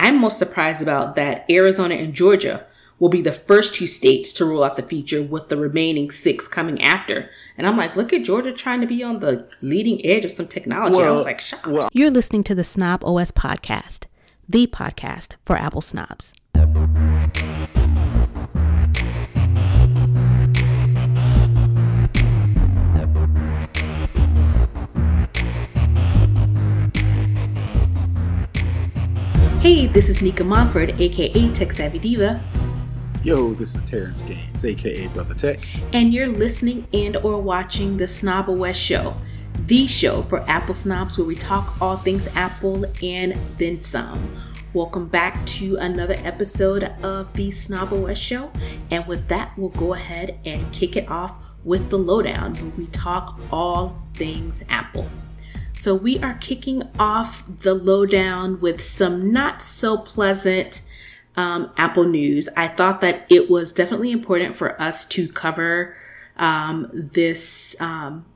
I'm most surprised about that Arizona and Georgia will be the first two states to roll out the feature with the remaining six coming after. And I'm like, look at Georgia trying to be on the leading edge of some technology. Well, I was like, shocked. Well, You're listening to the Snob OS podcast, the podcast for Apple snobs. Hey, this is Nika Monford, aka Tech Savvy Diva. Yo, this is Terrence Gaines, aka Brother Tech. And you're listening and or watching the Snob OS Show, the show for Apple snobs where we talk all things Apple and then some. Welcome back to another episode of the Snob OS Show. And with that, we'll go ahead and kick it off with the lowdown where we talk all things Apple. So we are kicking off the lowdown with some not so pleasant um, Apple news. I thought that it was definitely important for us to cover um, this um,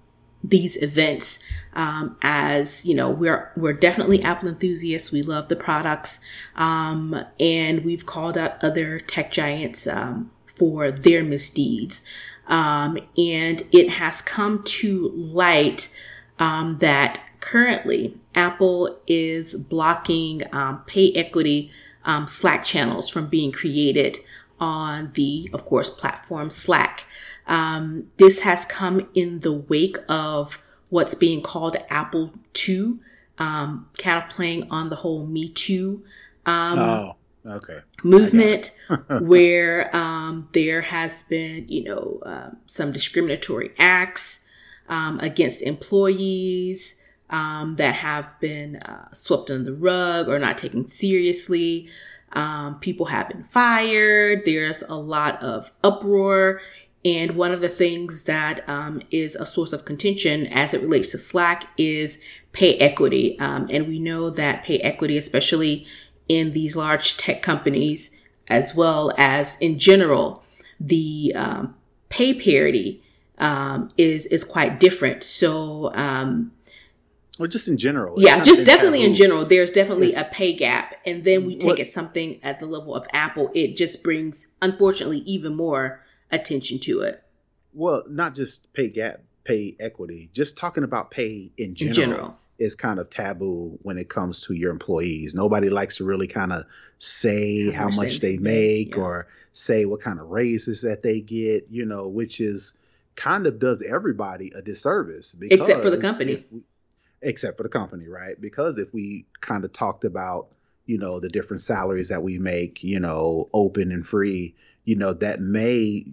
these events um, as you know we're we're definitely Apple enthusiasts. We love the products, um, and we've called out other tech giants um, for their misdeeds. and it has come to light um, that currently Apple is blocking um, pay equity um, Slack channels from being created on the, of course, platform Slack. Um, this has come in the wake of what's being called Apple Too, um, kind of playing on the whole Me Too. Um, oh okay movement where um, there has been you know uh, some discriminatory acts um, against employees um, that have been uh, swept under the rug or not taken seriously. Um, people have been fired. There's a lot of uproar. And one of the things that um, is a source of contention as it relates to Slack is pay equity. Um, and we know that pay equity, especially in these large tech companies, as well as in general, the um, pay parity um, is is quite different. So, um, or just in general, yeah, just definitely in general, there's definitely a pay gap, and then we take what, it something at the level of Apple, it just brings, unfortunately, even more attention to it. Well, not just pay gap, pay equity, just talking about pay in general. In general is kind of taboo when it comes to your employees. Nobody likes to really kind of say how much they make yeah. or say what kind of raises that they get, you know, which is kind of does everybody a disservice except for the company we, except for the company right because if we kind of talked about you know the different salaries that we make you know open and free you know that may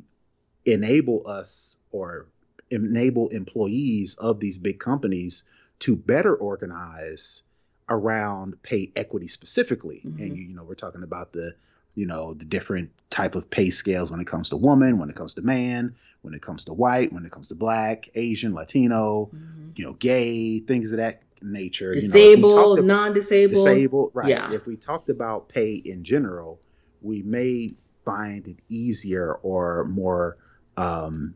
enable us or enable employees of these big companies to better organize around pay equity specifically mm-hmm. and you, you know we're talking about the you know the different type of pay scales when it comes to woman when it comes to man when it comes to white when it comes to black asian latino mm-hmm. you know gay things of that nature disabled you know, non-disabled disabled right yeah. if we talked about pay in general we may find it easier or more um,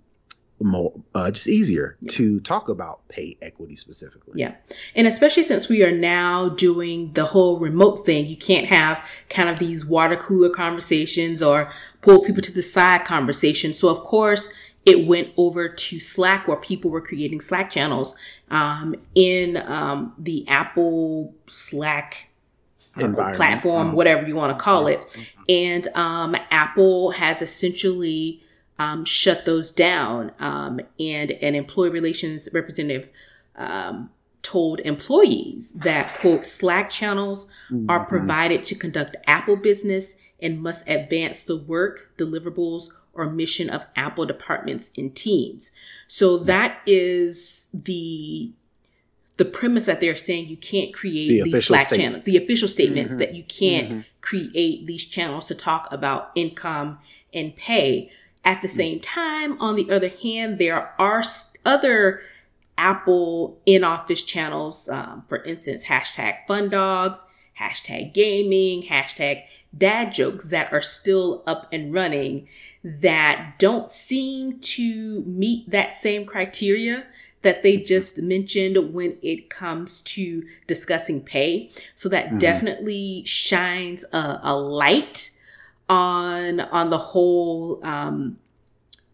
more uh, just easier yeah. to talk about pay equity specifically. Yeah. And especially since we are now doing the whole remote thing, you can't have kind of these water cooler conversations or pull people to the side conversations. So of course, it went over to Slack where people were creating Slack channels um, in um, the Apple Slack platform, uh-huh. whatever you want to call it. And um, Apple has essentially um, shut those down. Um, and an employee relations representative um, told employees that, quote, Slack channels mm-hmm. are provided to conduct Apple business and must advance the work, deliverables, or mission of Apple departments and teams. So that is the the premise that they're saying you can't create the these Slack channels, the official statements mm-hmm. that you can't mm-hmm. create these channels to talk about income and pay. At the same time, on the other hand, there are other Apple in office channels, um, for instance, hashtag fun dogs, hashtag gaming, hashtag dad jokes that are still up and running that don't seem to meet that same criteria that they just mentioned when it comes to discussing pay. So that mm-hmm. definitely shines a, a, light on on the whole um,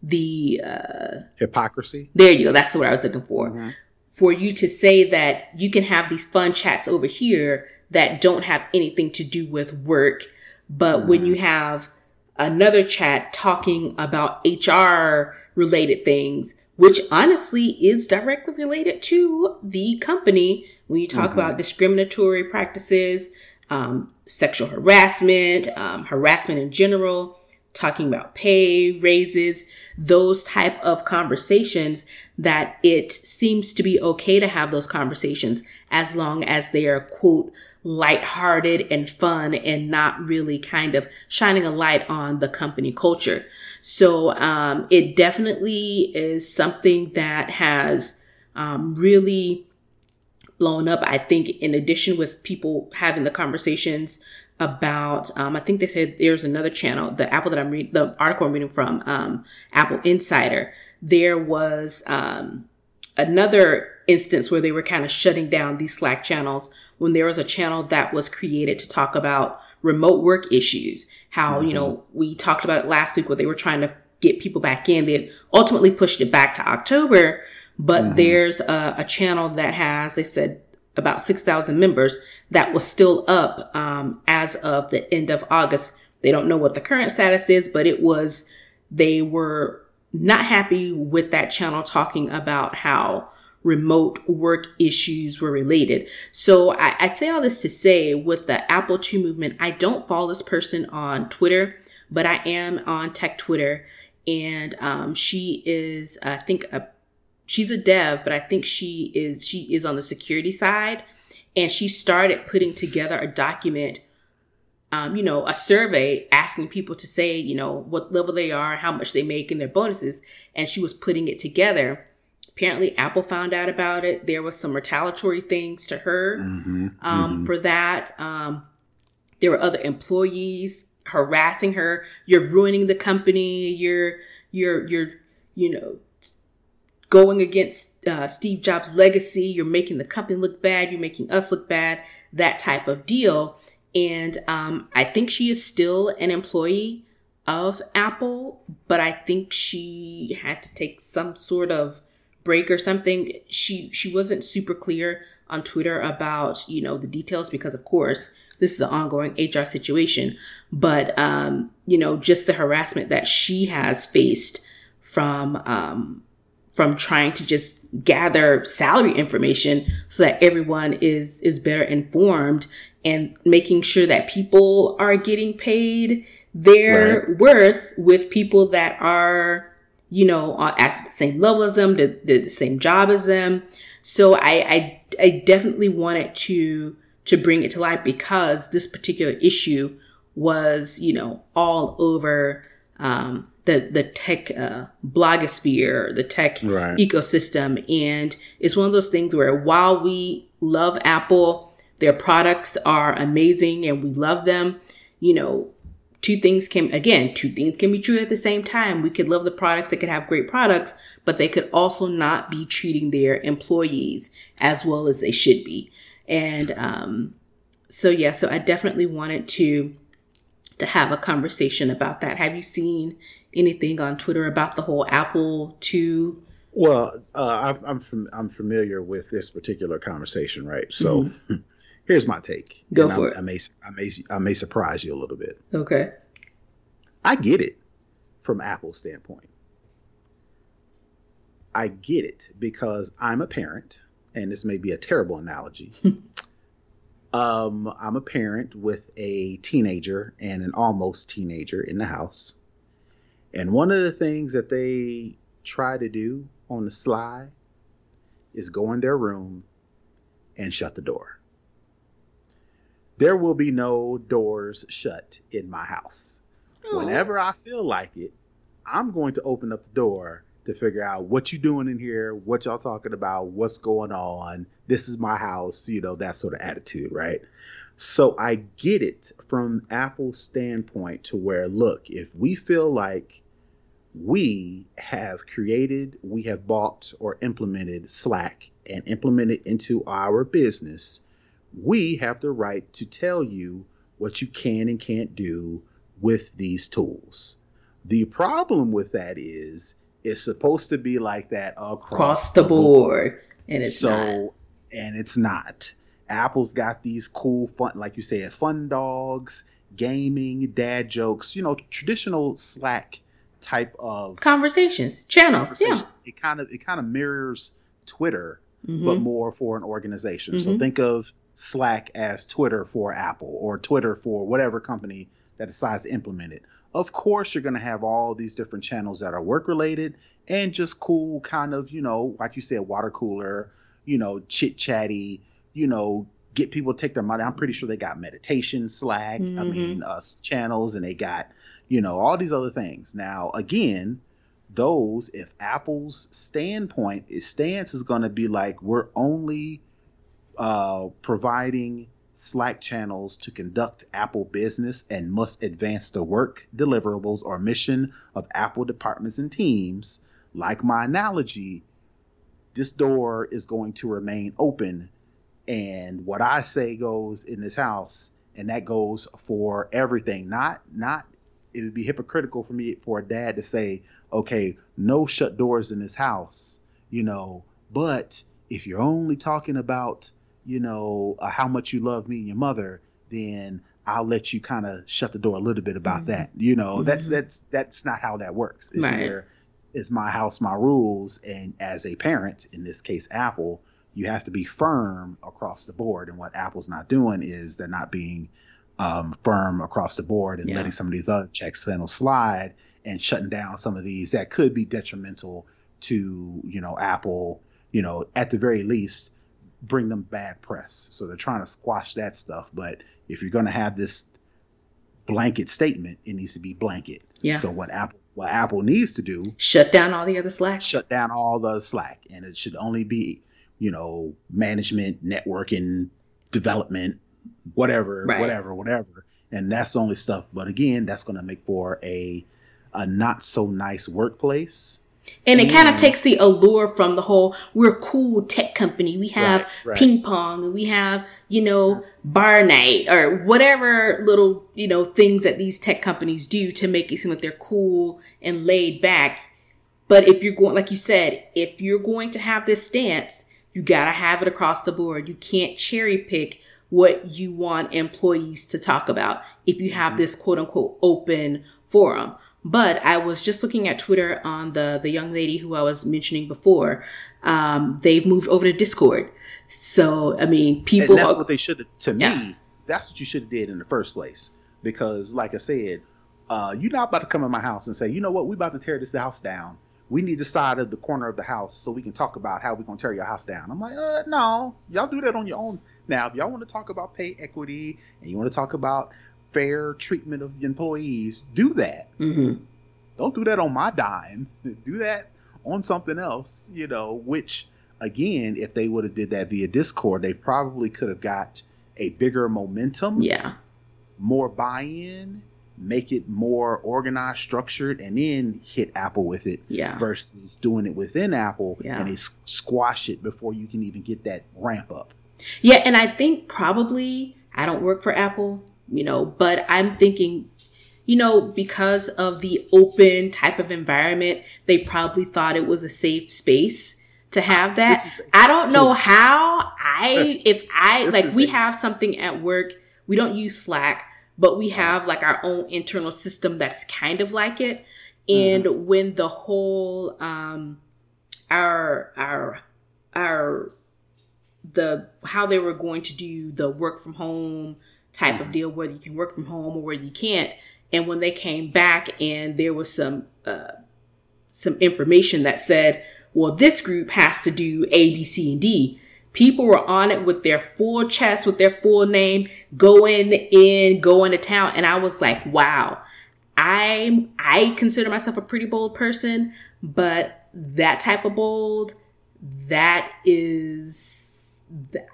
the uh, hypocrisy. There you go. That's what I was looking for. Mm-hmm. For you to say that you can have these fun chats over here that don't have anything to do with work, but mm-hmm. when you have another chat talking about HR related things, which honestly is directly related to the company when you talk mm-hmm. about discriminatory practices, um, sexual harassment, um, harassment in general, talking about pay, raises, those type of conversations that it seems to be okay to have those conversations as long as they are quote lighthearted and fun and not really kind of shining a light on the company culture. So um, it definitely is something that has um, really blown up. I think in addition with people having the conversations about um, I think they said there's another channel, the Apple that I'm reading, the article I'm reading from um, Apple Insider. There was um, another instance where they were kind of shutting down these Slack channels when there was a channel that was created to talk about remote work issues. How, mm-hmm. you know, we talked about it last week where they were trying to get people back in. They ultimately pushed it back to October, but mm-hmm. there's a, a, channel that has, they said, about 6,000 members that was still up um, as of the end of August. They don't know what the current status is, but it was, they were not happy with that channel talking about how remote work issues were related. So I, I, say all this to say with the Apple Too movement, I don't follow this person on Twitter, but I am on tech Twitter. And um, she is, I think, a, she's a dev, but I think she is she is on the security side. And she started putting together a document um, you know, a survey asking people to say, you know, what level they are, how much they make, and their bonuses. And she was putting it together. Apparently, Apple found out about it. There was some retaliatory things to her mm-hmm, um, mm-hmm. for that. Um, there were other employees harassing her. You're ruining the company. You're you're you're you know going against uh, Steve Jobs' legacy. You're making the company look bad. You're making us look bad. That type of deal. And um, I think she is still an employee of Apple, but I think she had to take some sort of break or something. She she wasn't super clear on Twitter about you know the details because of course this is an ongoing HR situation, but um, you know just the harassment that she has faced from um, from trying to just gather salary information so that everyone is is better informed and making sure that people are getting paid their right. worth with people that are you know at the same level as them did, the same job as them so I, I i definitely wanted to to bring it to light because this particular issue was you know all over um, the the tech uh, blogosphere, the tech right. ecosystem, and it's one of those things where while we love Apple, their products are amazing and we love them. You know, two things can again two things can be true at the same time. We could love the products; they could have great products, but they could also not be treating their employees as well as they should be. And um, so yeah, so I definitely wanted to to have a conversation about that. Have you seen anything on Twitter about the whole Apple Too? Well, uh, I'm I'm, I'm familiar with this particular conversation, right? So, mm-hmm. here's my take. Go for I, it. I may I may I may surprise you a little bit. Okay. I get it from Apple's standpoint. I get it because I'm a parent, and this may be a terrible analogy. um, I'm a parent with a teenager and an almost teenager in the house. And one of the things that they try to do on the sly is go in their room and shut the door. There will be no doors shut in my house. Aww. Whenever I feel like it, I'm going to open up the door to figure out what you doing in here, what y'all talking about, what's going on. This is my house, you know, that sort of attitude, right? So I get it from Apple's standpoint to where, look, if we feel like we have created, we have bought or implemented Slack and implemented into our business. We have the right to tell you what you can and can't do with these tools. The problem with that is it's supposed to be like that across, across the, board. board. and it's so not. and it's not. Apple's got these cool fun, like you said, fun dogs, gaming, dad jokes, you know, traditional Slack type of conversations, channels. Conversations. Yeah, it kind of it kind of mirrors Twitter, mm-hmm. but more for an organization. Mm-hmm. So think of Slack as Twitter for Apple or Twitter for whatever company that decides to implement it. Of course, you're going to have all these different channels that are work related and just cool, kind of, you know, like you said, water cooler, you know, chit chatty, you know, get people to take their money. I'm pretty sure they got meditation Slack, mm-hmm. I mean, uh, channels, and they got, you know, all these other things. Now, again, those, if Apple's standpoint, its stance is going to be like, we're only uh, providing Slack channels to conduct Apple business and must advance the work, deliverables, or mission of Apple departments and teams. Like my analogy, this door is going to remain open, and what I say goes in this house, and that goes for everything. Not not it would be hypocritical for me for a dad to say, okay, no shut doors in this house, you know, but if you're only talking about you know, uh, how much you love me and your mother, then I'll let you kind of shut the door a little bit about mm-hmm. that. You know, mm-hmm. that's that's that's not how that works. It's right. either it's my house, my rules, and as a parent, in this case Apple, you have to be firm across the board. And what Apple's not doing is they're not being um, firm across the board and yeah. letting some of these other checks slide and shutting down some of these that could be detrimental to you know Apple. You know, at the very least, bring them bad press. So they're trying to squash that stuff. But if you're going to have this blanket statement, it needs to be blanket. Yeah. So what Apple what Apple needs to do shut down all the other Slack. Shut down all the Slack, and it should only be you know management, networking, development, whatever, right. whatever, whatever. And that's the only stuff. But again, that's going to make for a a not so nice workplace and it kind of takes the allure from the whole we're cool tech company. We have right, right. ping pong and we have, you know, bar night or whatever little, you know, things that these tech companies do to make it seem like they're cool and laid back. But if you're going, like you said, if you're going to have this stance, you got to have it across the board. You can't cherry pick what you want employees to talk about if you have this quote unquote open forum. But I was just looking at Twitter on the the young lady who I was mentioning before. Um, they've moved over to Discord. So I mean, people. And that's are, what they should have. To yeah. me, that's what you should have did in the first place. Because, like I said, uh, you're not about to come in my house and say, you know what, we're about to tear this house down. We need the side of the corner of the house so we can talk about how we're gonna tear your house down. I'm like, uh, no, y'all do that on your own. Now, if y'all want to talk about pay equity and you want to talk about fair treatment of employees, do that. Mm-hmm. Don't do that on my dime. do that on something else, you know, which again, if they would have did that via Discord, they probably could have got a bigger momentum. Yeah. More buy-in, make it more organized, structured, and then hit Apple with it. Yeah. Versus doing it within Apple yeah. and they squash it before you can even get that ramp up. Yeah, and I think probably I don't work for Apple, you know, but I'm thinking, you know, because of the open type of environment, they probably thought it was a safe space to have that. I don't know how I, if I, like, we have something at work, we don't use Slack, but we have like our own internal system that's kind of like it. And mm-hmm. when the whole, um, our, our, our, the, how they were going to do the work from home, type of deal whether you can work from home or whether you can't. And when they came back and there was some uh, some information that said, well, this group has to do A, B, C, and D. People were on it with their full chest, with their full name, going in, going to town. And I was like, wow, I'm, I consider myself a pretty bold person, but that type of bold, that is,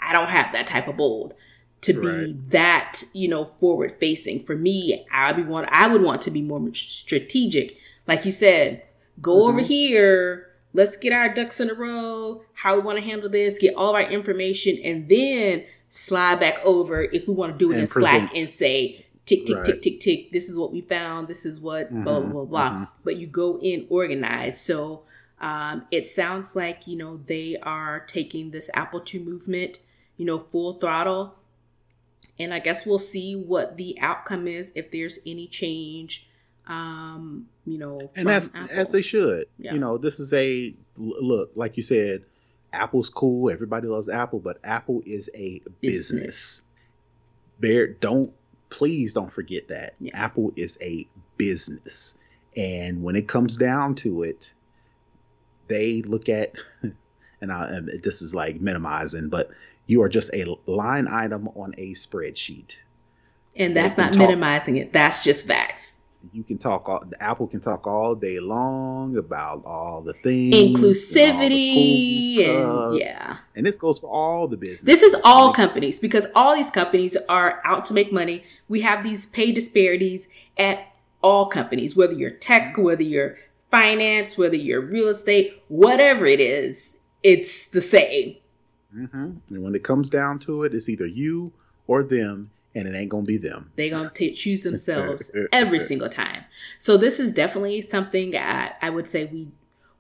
I don't have that type of bold to right. be that you know forward facing for me i'd be want i would want to be more strategic like you said go mm-hmm. over here. Let's get our ducks in a row. How we want to handle this. Get all of our information, and then slide back over if we want to do it and in present. Slack and say tick tick right. tick tick tick. This is what we found. This is what mm-hmm. blah blah blah. Mm-hmm. But you go in organized. So um, it sounds like you know they are taking this Apple Too movement, you know, full throttle. And I guess we'll see what the outcome is if there's any change um, you know, and that's Apple. as they should. Yeah. You know, this is a look, like you said, Apple's cool. Everybody loves Apple, but Apple is a business. business. Bear, don't please don't forget that yeah. Apple is a business, and when it comes down to it, they look at, and, I, and this is like minimizing, but you are just a line item on a spreadsheet. And that's not talk, minimizing it. That's just facts. You can talk all the apple can talk all day long about all the things inclusivity and, cool and, yeah. And this goes for all the business this is all companies because all these companies are out to make money. We have these pay disparities at all companies whether you're tech whether you're finance whether you're real estate whatever it is it's the same mm-hmm. and when it comes down to it it's either you or them and it ain't gonna be them. They gonna t- choose themselves every single time. So this is definitely something I, I would say we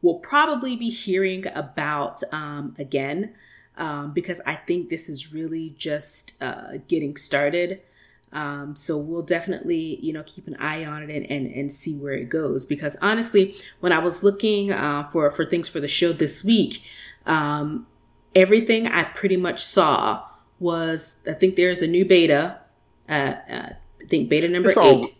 will probably be hearing about um, again um, because I think this is really just uh, getting started. Um, so we'll definitely, you know, keep an eye on it and, and, and see where it goes. Because honestly, when I was looking uh, for for things for the show this week, um, everything I pretty much saw was I think there's a new beta. Uh, uh, I think beta number it's eight. All,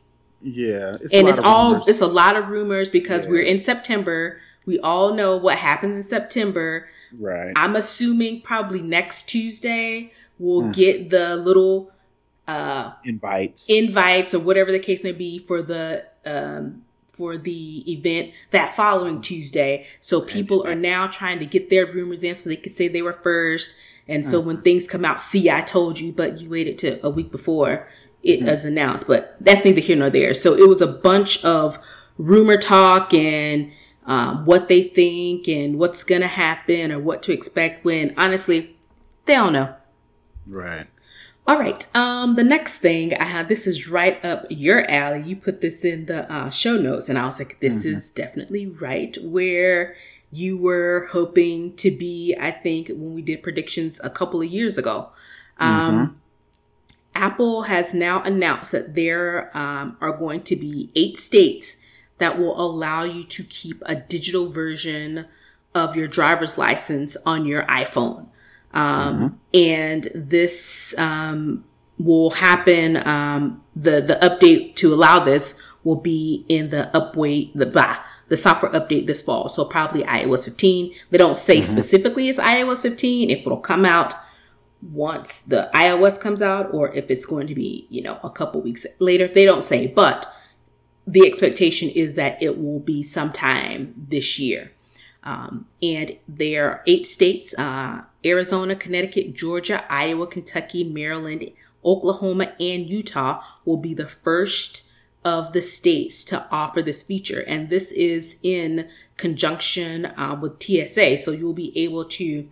yeah, it's and it's all rumors. it's a lot of rumors because yeah. we're in September. We all know what happens in September. Right. I'm assuming probably next Tuesday we'll mm. get the little uh, invites, invites, or whatever the case may be for the um, for the event that following Tuesday. So people are now trying to get their rumors in so they could say they were first and so mm-hmm. when things come out, see, I told you, but you waited to a week before it mm-hmm. was announced. But that's neither here nor there. So it was a bunch of rumor talk and um, what they think and what's going to happen or what to expect when honestly, they don't know. Right. All right. Um, the next thing I have, this is right up your alley. You put this in the uh, show notes, and I was like, this mm-hmm. is definitely right where you were hoping to be, I think, when we did predictions a couple of years ago. Um, mm-hmm. Apple has now announced that there um, are going to be eight states that will allow you to keep a digital version of your driver's license on your iPhone. Um, mm-hmm. And this um, will happen. Um, the the update to allow this will be in the upweight the bah, the software update this fall. So probably iOS 15. They don't say mm-hmm. specifically it's iOS 15 if it'll come out once the iOS comes out or if it's going to be, you know, a couple weeks later. They don't say, but the expectation is that it will be sometime this year. Um, and there are eight states uh, Arizona, Connecticut, Georgia, Iowa, Kentucky, Maryland, Oklahoma, and Utah will be the first of the states to offer this feature. And this is in conjunction uh, with TSA. So you'll be able to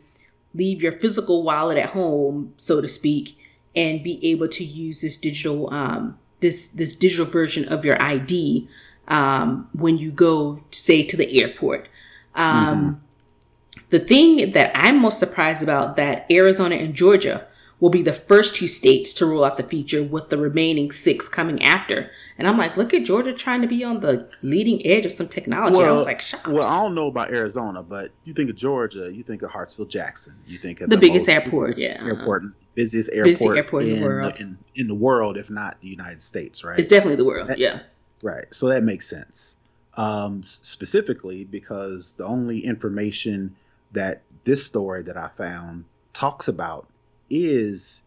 leave your physical wallet at home, so to speak, and be able to use this digital, um, this, this digital version of your ID, um, when you go, say, to the airport. Um, mm-hmm. The thing that I'm most surprised about that Arizona and Georgia will be the first two states to roll out the feature with the remaining six coming after. And I'm like, look at Georgia trying to be on the leading edge of some technology. Well, I was like, shocked. Well, I don't know about Arizona, but you think of Georgia, you think of Hartsfield Jackson. You think of the, the biggest airport, yeah. Airport, busiest airport, airport in, in, the world. In, in, the world, if not the United States, right? It's definitely the world, so that, yeah. Right. So that makes sense. Um, specifically because the only information that this story that I found talks about is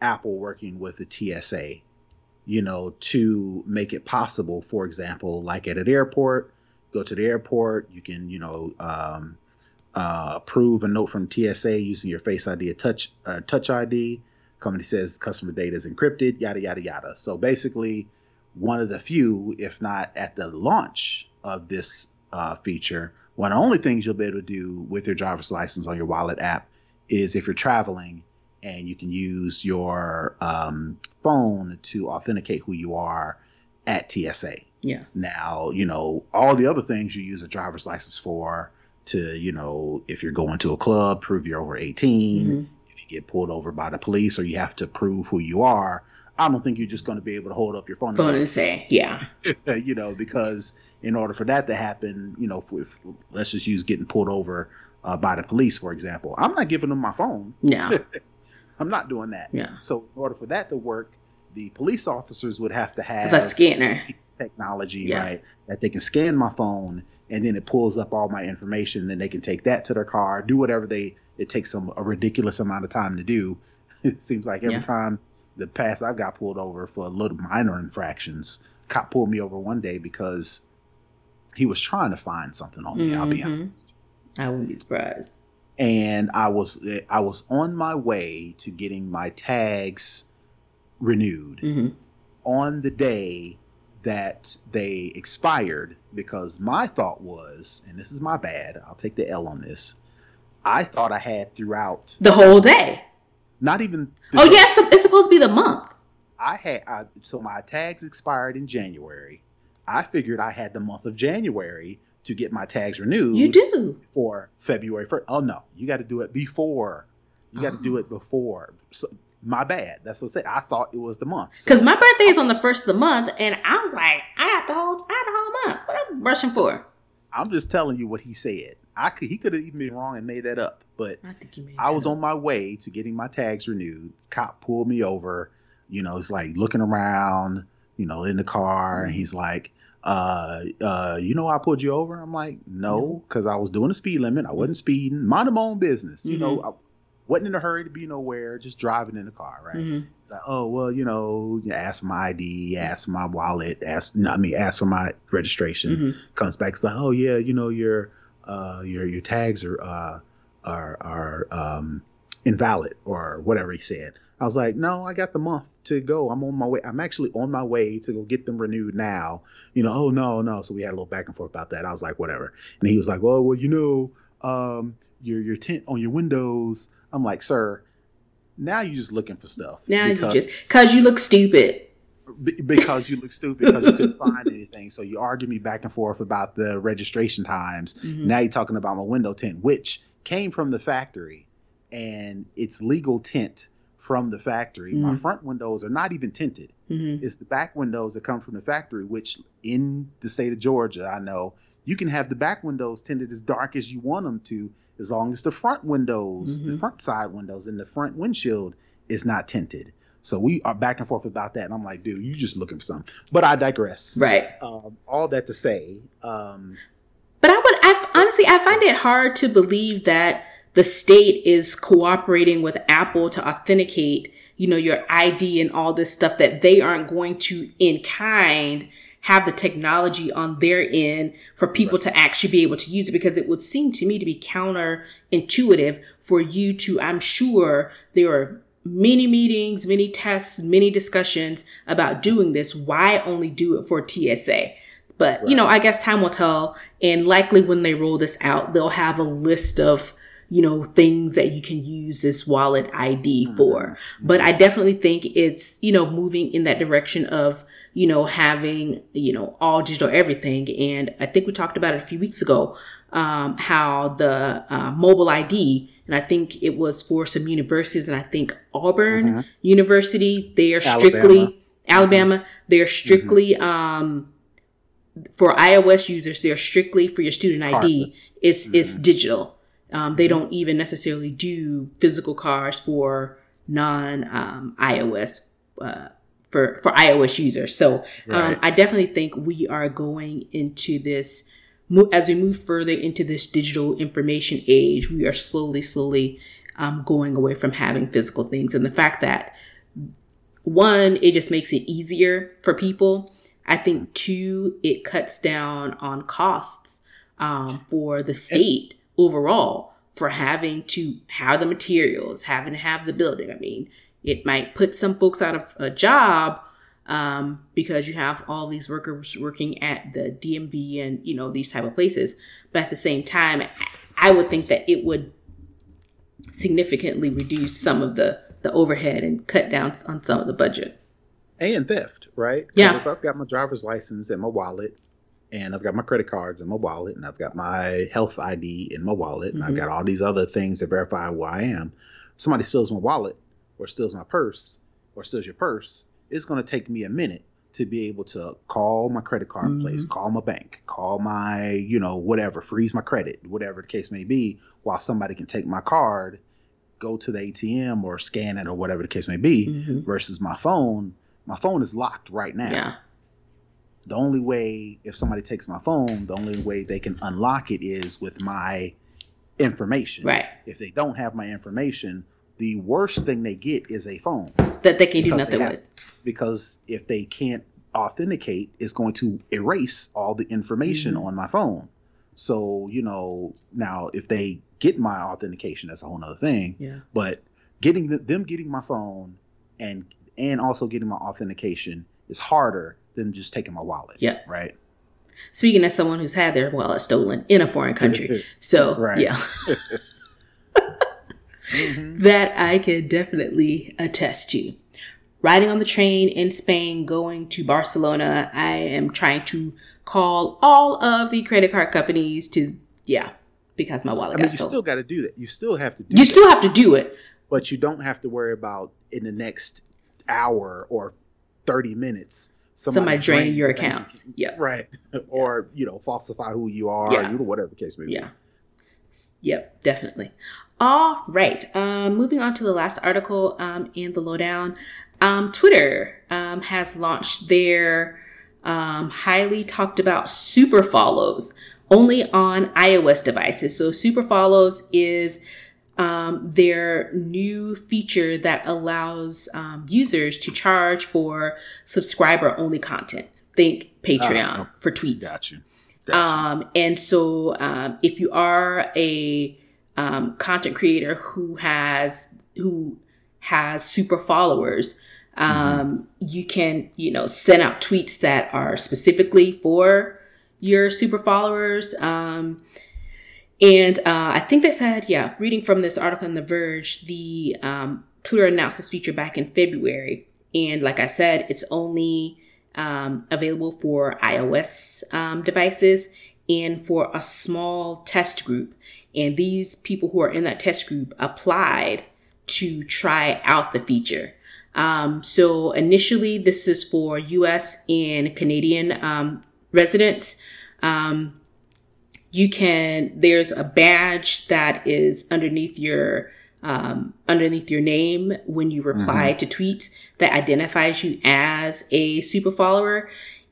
Apple working with the TSA, you know, to make it possible, for example, like at an airport, go to the airport, you can, you know, um, uh, approve a note from TSA using your Face ID Touch uh, Touch ID. Company says customer data is encrypted, yada yada yada. So basically, one of the few, if not at the launch of this uh, feature. One of the only things you'll be able to do with your driver's license on your wallet app is if you're traveling and you can use your um, phone to authenticate who you are at TSA. Yeah. Now, you know, all the other things you use a driver's license for to, you know, if you're going to a club, prove you're over 18. Mhm. If you get pulled over by the police or you have to prove who you are, I don't think you're just going to be able to hold up your phone. Phone and say, yeah. you know, because in order for that to happen, you know, if, if, let's just use getting pulled over uh, by the police, for example. I'm not giving them my phone. No. I'm not doing that. Yeah. So in order for that to work, the police officers would have to have a scanner. technology, Yeah. right? That they can scan my phone and then it pulls up all my information. Then they can take that to their car, do whatever they. It takes them a ridiculous amount of time to do. It seems like every Yeah. time the past I got pulled over for a little minor infractions, cop pulled me over one day because he was trying to find something on me. I'll be Mhm. honest. I wouldn't be surprised. And I was I was on my way to getting my tags renewed hmm on the day that they expired because my thought was, and this is my bad, I'll take the L on this. I thought I had throughout, The whole day. Not even. Oh, yes. it's supposed to be the month. I had I, so my tags expired in January. I figured I had the month of January to get my tags renewed. You do. for February first. Oh no, you got to do it before. You got to do Oh. it before. So, my bad. That's what I said. I thought it was the month. So- Because my birthday is on the first of the month, and I was like, I had the whole, I had the whole month. What am I rushing for? I'm just telling you what he said. I could he could have even been wrong and made that up, but I. I was on my way to getting my tags renewed. Cop pulled me over. You know, it's like looking around. You know, in the car, and he's like, uh, uh, you know, I pulled you over. I'm like, no, because I was doing the speed limit. I wasn't speeding. Minding my own business. You know, I wasn't in a hurry to be nowhere. Just driving in the car, right? Mhm. It's like, oh well, you know, you ask for my ID, ask for my wallet, ask no, I mean, ask for my registration. Mhm. Comes back, it's like, oh yeah, you know, your uh, your your tags are uh, are are um, invalid or whatever he said. I was like, no, I got the month to go. I'm on my way. I'm actually on my way to go get them renewed now. You know, oh no, no. So we had a little back and forth about that. I was like, whatever. And he was like, well, well, you know, um, your your tent on your windows. I'm like, sir, now you're just looking for stuff. Now because- you just because you look stupid. be- because you look stupid because you couldn't find anything. So you argue me back and forth about the registration times. Mhm. Now you're talking about my window tent, which came from the factory, and it's legal tint from the factory. My Mhm. front windows are not even tinted. Mhm. It's the back windows that come from the factory, which in the state of Georgia, I know you can have the back windows tinted as dark as you want them to, as long as the front windows, the Mhm. front side windows, and the front windshield is not tinted. So we are back and forth about that, and I'm like, dude, you're just looking for something. But I digress. Right. Um, all that to say, um, But I would, I honestly, I find it hard to believe that the state is cooperating with Apple to authenticate, you know, your ID and all this stuff that they aren't going to, in kind, have the technology on their end for people to actually be able to use it because it would seem to me to be counterintuitive for you to, I'm sure there are many meetings, many tests, many discussions about doing this. Why only do it for TSA? But, you know, I guess time will tell. And likely when they roll this out, they'll have a list of, you know, things that you can use this wallet ID for. But I definitely think it's, you know, moving in that direction of, you know, having, you know, all digital everything. And I think we talked about it a few weeks ago, um, how the uh, mobile ID, and I think it was for some universities, and I think Auburn University, they are strictly, Alabama, they're strictly, um, for iOS users, they're strictly for your student ID. Cardless. It's it's digital. Um, they don't even necessarily do physical cards for non um, iOS uh, for for iOS users. So um, Right. I definitely think we are going into this as we move further into this digital information age. We are slowly, slowly um, going away from having physical things, and the fact that one, it just makes it easier for people. I think two, it cuts down on costs um, for the state overall for having to have the materials, having to have the building. I mean, it might put some folks out of a job, um, because you have all these workers working at the DMV and you know these type of places. But at the same time, I would think that it would significantly reduce some of the the overhead and cut down on some of the budget. And theft, right? Yeah. If I've got my driver's license and my wallet, and I've got my credit cards in my wallet, and I've got my health ID in my wallet, and Mhm. I've got all these other things that verify who I am. Somebody steals my wallet, or steals my purse, or steals your purse. It's going to take me a minute to be able to call my credit card Mhm. place, call my bank, call my, you know, whatever, freeze my credit, whatever the case may be, while somebody can take my card, go to the ATM or scan it or whatever the case may be, Mhm. versus my phone. My phone is locked right now. Yeah. The only way, if somebody takes my phone, the only way they can unlock it is with my information. Right. If they don't have my information, the worst thing they get is a phone That they can do nothing have- with. because if they can't authenticate, it's going to erase all the information Mhm. on my phone. So, you know, now if they get my authentication, that's a whole other thing. Yeah. But getting the, them getting my phone and and also getting my authentication is harder than just taking my wallet. Yeah. Right. Speaking as someone who's had their wallet stolen in a foreign country. So, Right. yeah. Mhm. that I can definitely attest to. Riding on the train in Spain, going to Barcelona, I am trying to call all of the credit card companies to, yeah, because my wallet I mean, you stolen. still got to do that. You still have to do you that. still have to do it. but you don't have to worry about in the next hour or 30 minutes Somebody, draining drain your accounts. Yeah. right or you know falsify who you are Yeah. you know whatever the case may be Yeah. Yep, definitely. All right. Um, moving on to the last article um, in the lowdown. Um, Twitter um, has launched their um, highly talked about super follows only on iOS devices. So super follows is um, their new feature that allows um, users to charge for subscriber only content. Think Patreon Oh, for tweets. got you Got Um, and so, um, if you are a um, content creator who has who has super followers, um, you can you know send out tweets that are specifically for your super followers. Um, and uh, I think they said, yeah, reading from this article in The Verge, the um, Twitter announced this feature back in February. And like I said, it's only um, available for iOS um, devices and for a small test group. And these people who are in that test group applied to try out the feature. Um, so initially, this is for US and Canadian um, residents. Um, you can there's a badge that is underneath your um, underneath your name when you reply to tweets that identifies you as a super follower.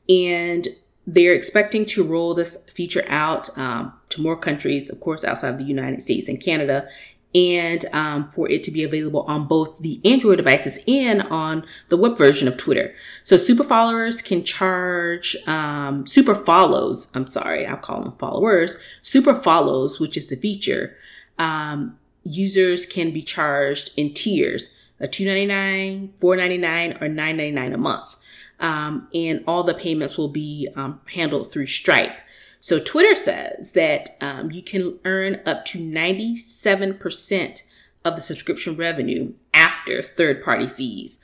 And they're expecting to roll this feature out um, to more countries of course outside of the united states and canada and um, for it to be available on both the Android devices and on the web version of Twitter. So super followers can charge um, super follows. I'm sorry, I'll call them followers. Super follows, which is the feature. Um, users can be charged in tiers: a two ninety nine, four ninety nine, or nine ninety nine a month. Um, and all the payments will be um, handled through Stripe. So Twitter says that um, you can earn up to 97% of the subscription revenue after third party fees.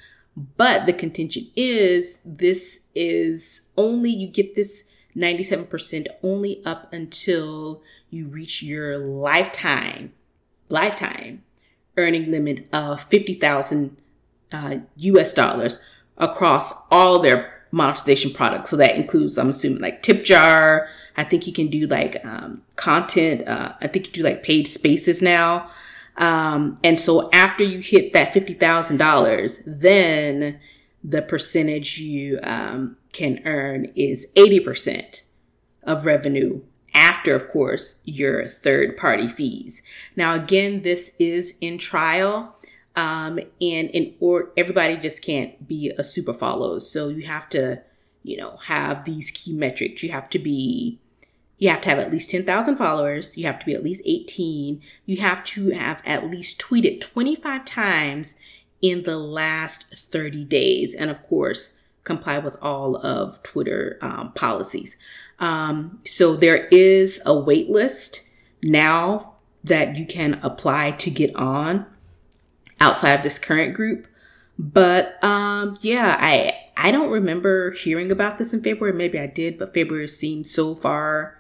But the contention is this is only, you get this 97% only up until you reach your lifetime, lifetime earning limit of 50,000 uh, US dollars across all their monetization products. So that includes, I'm assuming, like tip jar. I think you can do like um, content. Uh, I think you do like paid spaces now. Um, and so after you hit that fifty thousand dollars, then the percentage you um, can earn is eighty percent of revenue after, of course, your third party fees. Now, again, this is in trial. Um, and in or everybody just can't be a super follow. So you have to, you know, have these key metrics. You have to be, you have to have at least 10,000 followers. You have to be at least 18. You have to have at least tweeted 25 times in the last 30 days. And of course, comply with all of Twitter um, policies. Um, so there is a wait list now that you can apply to get on outside of this current group. But um, yeah, I I don't remember hearing about this in February. Maybe I did, but February seems so far,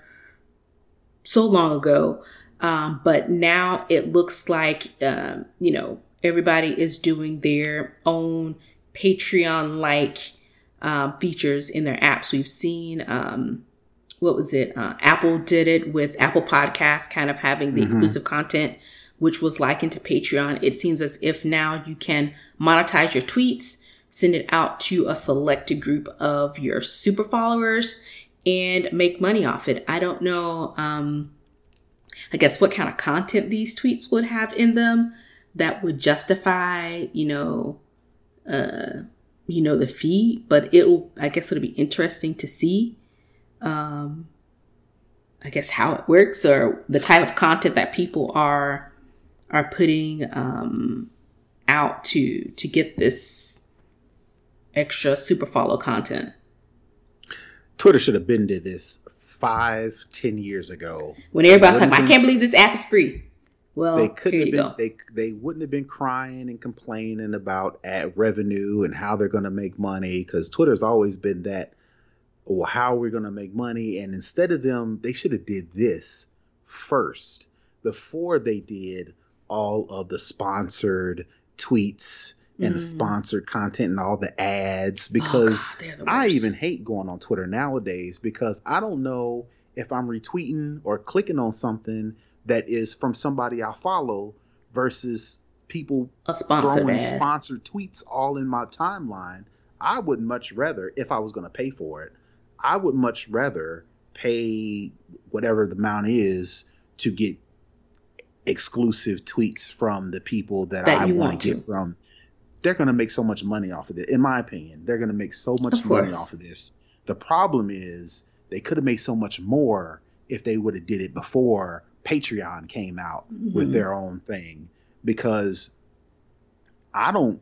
so long ago. Um, but now it looks like um, you know everybody is doing their own Patreon like um, features in their apps. We've seen um, what was it? Uh, Apple did it with Apple Podcasts, kind of having the mm-hmm. exclusive content, which was likened to Patreon. It seems as if now you can monetize your tweets, send it out to a selected group of your super followers, and make money off it. I don't know. Um, I guess what kind of content these tweets would have in them that would justify, you know, uh, you know, the fee. But it'll, I guess, it'll be interesting to see um, I guess how it works or the type of content that people are are putting um, out to to get this extra super follow content. Twitter should have been did this five, ten years ago. When everybody's like, I can't believe this app is free. Well, they couldn't have been. Go. They they wouldn't have been crying and complaining about ad revenue and how they're going to make money because Twitter's always been that Well, how are we're going to make money. And instead of them, they should have did this first before they did all of the sponsored tweets and mm. the sponsored content and all the ads oh, because oh God, I even hate going on Twitter nowadays because I don't know if I'm retweeting or clicking on something that is from somebody I follow versus people throwing ad. sponsored tweets all in my timeline. I would much rather, if I was going to pay for it, I would much rather pay whatever the amount is to get exclusive tweets from the people that, that I want to get from. They're going to make so much money off of it. In my opinion, they're going to make so much money off of this. The problem is they could have made so much more if they would have did it before Patreon came out mm-hmm. with their own thing because I don't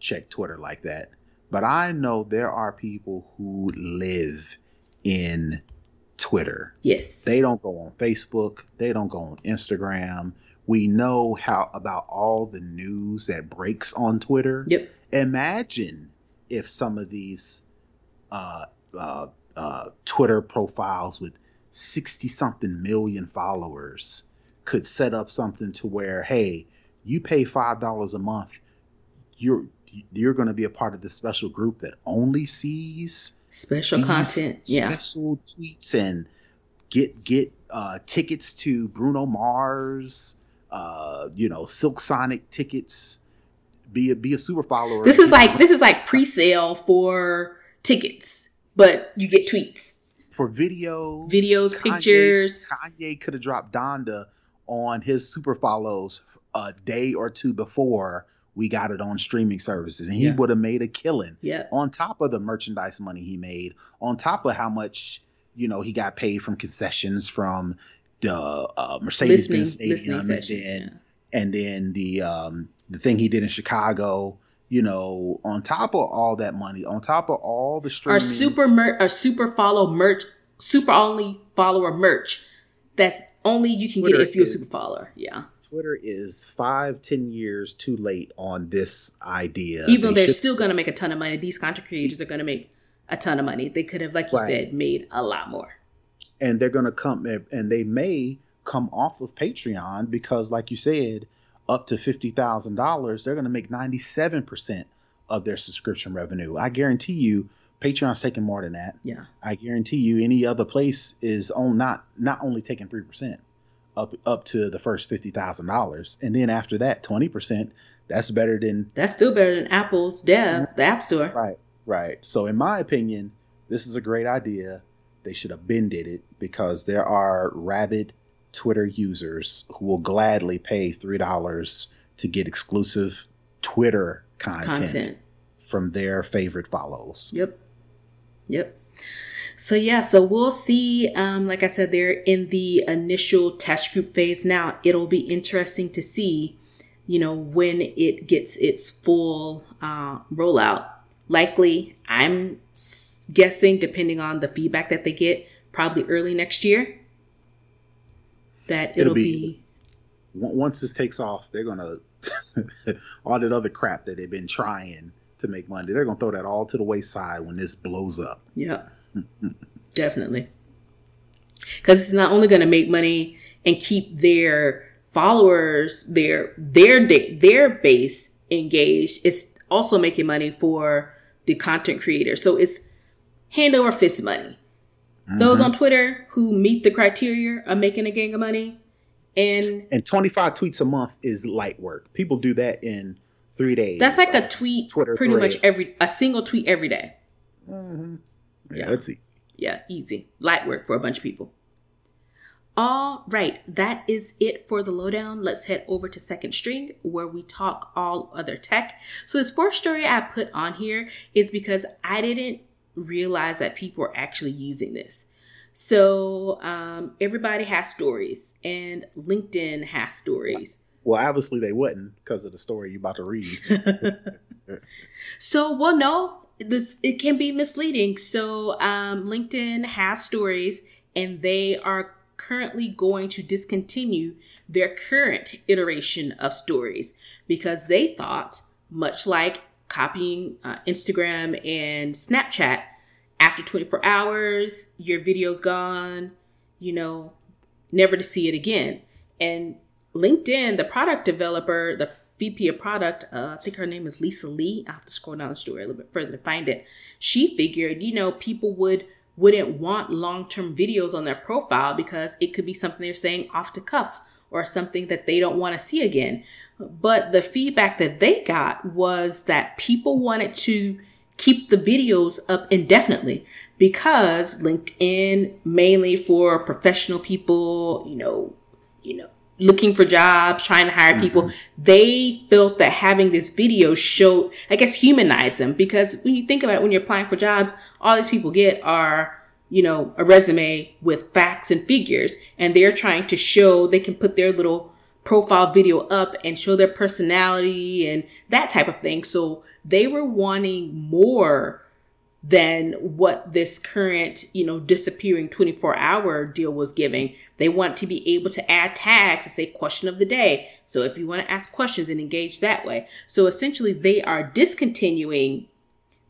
check Twitter like that. But I know there are people who live in Twitter. Yes. They don't go on Facebook, they don't go on Instagram. We know how about all the news that breaks on Twitter. Yep. Imagine if some of these uh, uh, uh, Twitter profiles with 60 something million followers could set up something to where, hey, you pay $5 a month, you're you're going to be a part of this special group that only sees special content, yeah, special tweets, and get get uh, tickets to Bruno Mars, uh, you know, Silk Sonic tickets. Be a be a super follower. This is like this is like pre-sale for tickets, but you get tweets for videos, videos, Kanye, pictures. Kanye could have dropped Donda on his super follows a day or two before we got it on streaming services and he yeah. would have made a killing yeah on top of the merchandise money he made on top of how much you know he got paid from concessions from the uh, mercedes-benz stadium and then yeah. and then the um the thing he did in chicago you know on top of all that money on top of all the streaming our super mer- our super follow merch super only follower merch that's only you can Twitter get if you're a super follower yeah Twitter is five, ten years too late on this idea. Even though they are should... still going to make a ton of money, these content creators are going to make a ton of money. They could have, like you right. said, made a lot more. And they're going to come, and they may come off of Patreon because, like you said, up to fifty thousand dollars, they're going to make ninety seven percent of their subscription revenue. I guarantee you, Patreon's taking more than that. Yeah. I guarantee you, any other place is on not not only taking three percent up up to the first fifty thousand dollars, and then after that, twenty percent. That's better than that's still better than Apple's Dev, the App Store. Right, right. So in my opinion, this is a great idea. They should have been did it because there are rabid Twitter users who will gladly pay three dollars to get exclusive Twitter content, content from their favorite follows. Yep. Yep. So yeah, so we'll see. Um, like I said, they're in the initial test group phase now. It'll be interesting to see, you know, when it gets its full uh, rollout. likely, I'm guessing, depending on the feedback that they get, probably early next year. That it'll, it'll be, be, once this takes off, they're gonna all that other crap that they've been trying to make money. They're gonna throw that all to the wayside when this blows up. Yeah, definitely. Because it's not only gonna make money and keep their followers, their their their base engaged. It's also making money for the content creator. So it's hand over fist money. Mm-hmm. Those on Twitter who meet the criteria are making a gang of money. And and 25 tweets a month is light work. People do that in three days. That's like a tweet Twitter pretty threads. much every a single tweet every day. Mm-hmm. Yeah, yeah, that's easy. Yeah, easy. Light work for a bunch of people. All right, that is it for the lowdown. Let's head over to Second String where we talk all other tech. So, this first story I put on here is because I didn't realize that people are actually using this. So, um, everybody has stories, and LinkedIn has stories. Well, obviously, they wouldn't because of the story you're about to read. so, well, no, this it can be misleading. So, um, LinkedIn has stories, and they are currently going to discontinue their current iteration of stories because they thought, much like copying uh, Instagram and Snapchat, after 24 hours, your video's gone, you know, never to see it again. And LinkedIn, the product developer, the VP of product, uh, I think her name is Lisa Lee. I have to scroll down the story a little bit further to find it. She figured, you know, people would wouldn't want long term videos on their profile because it could be something they're saying off the cuff or something that they don't want to see again. But the feedback that they got was that people wanted to keep the videos up indefinitely because LinkedIn mainly for professional people, you know, you know, looking for jobs, trying to hire people, mm-hmm. they felt that having this video showed, I guess, humanize them. Because when you think about it, when you're applying for jobs, all these people get are, you know, a resume with facts and figures, and they're trying to show they can put their little profile video up and show their personality and that type of thing. So they were wanting more than what this current, you know, disappearing 24 hour deal was giving. They want to be able to add tags and say question of the day. So if you want to ask questions and engage that way. So essentially they are discontinuing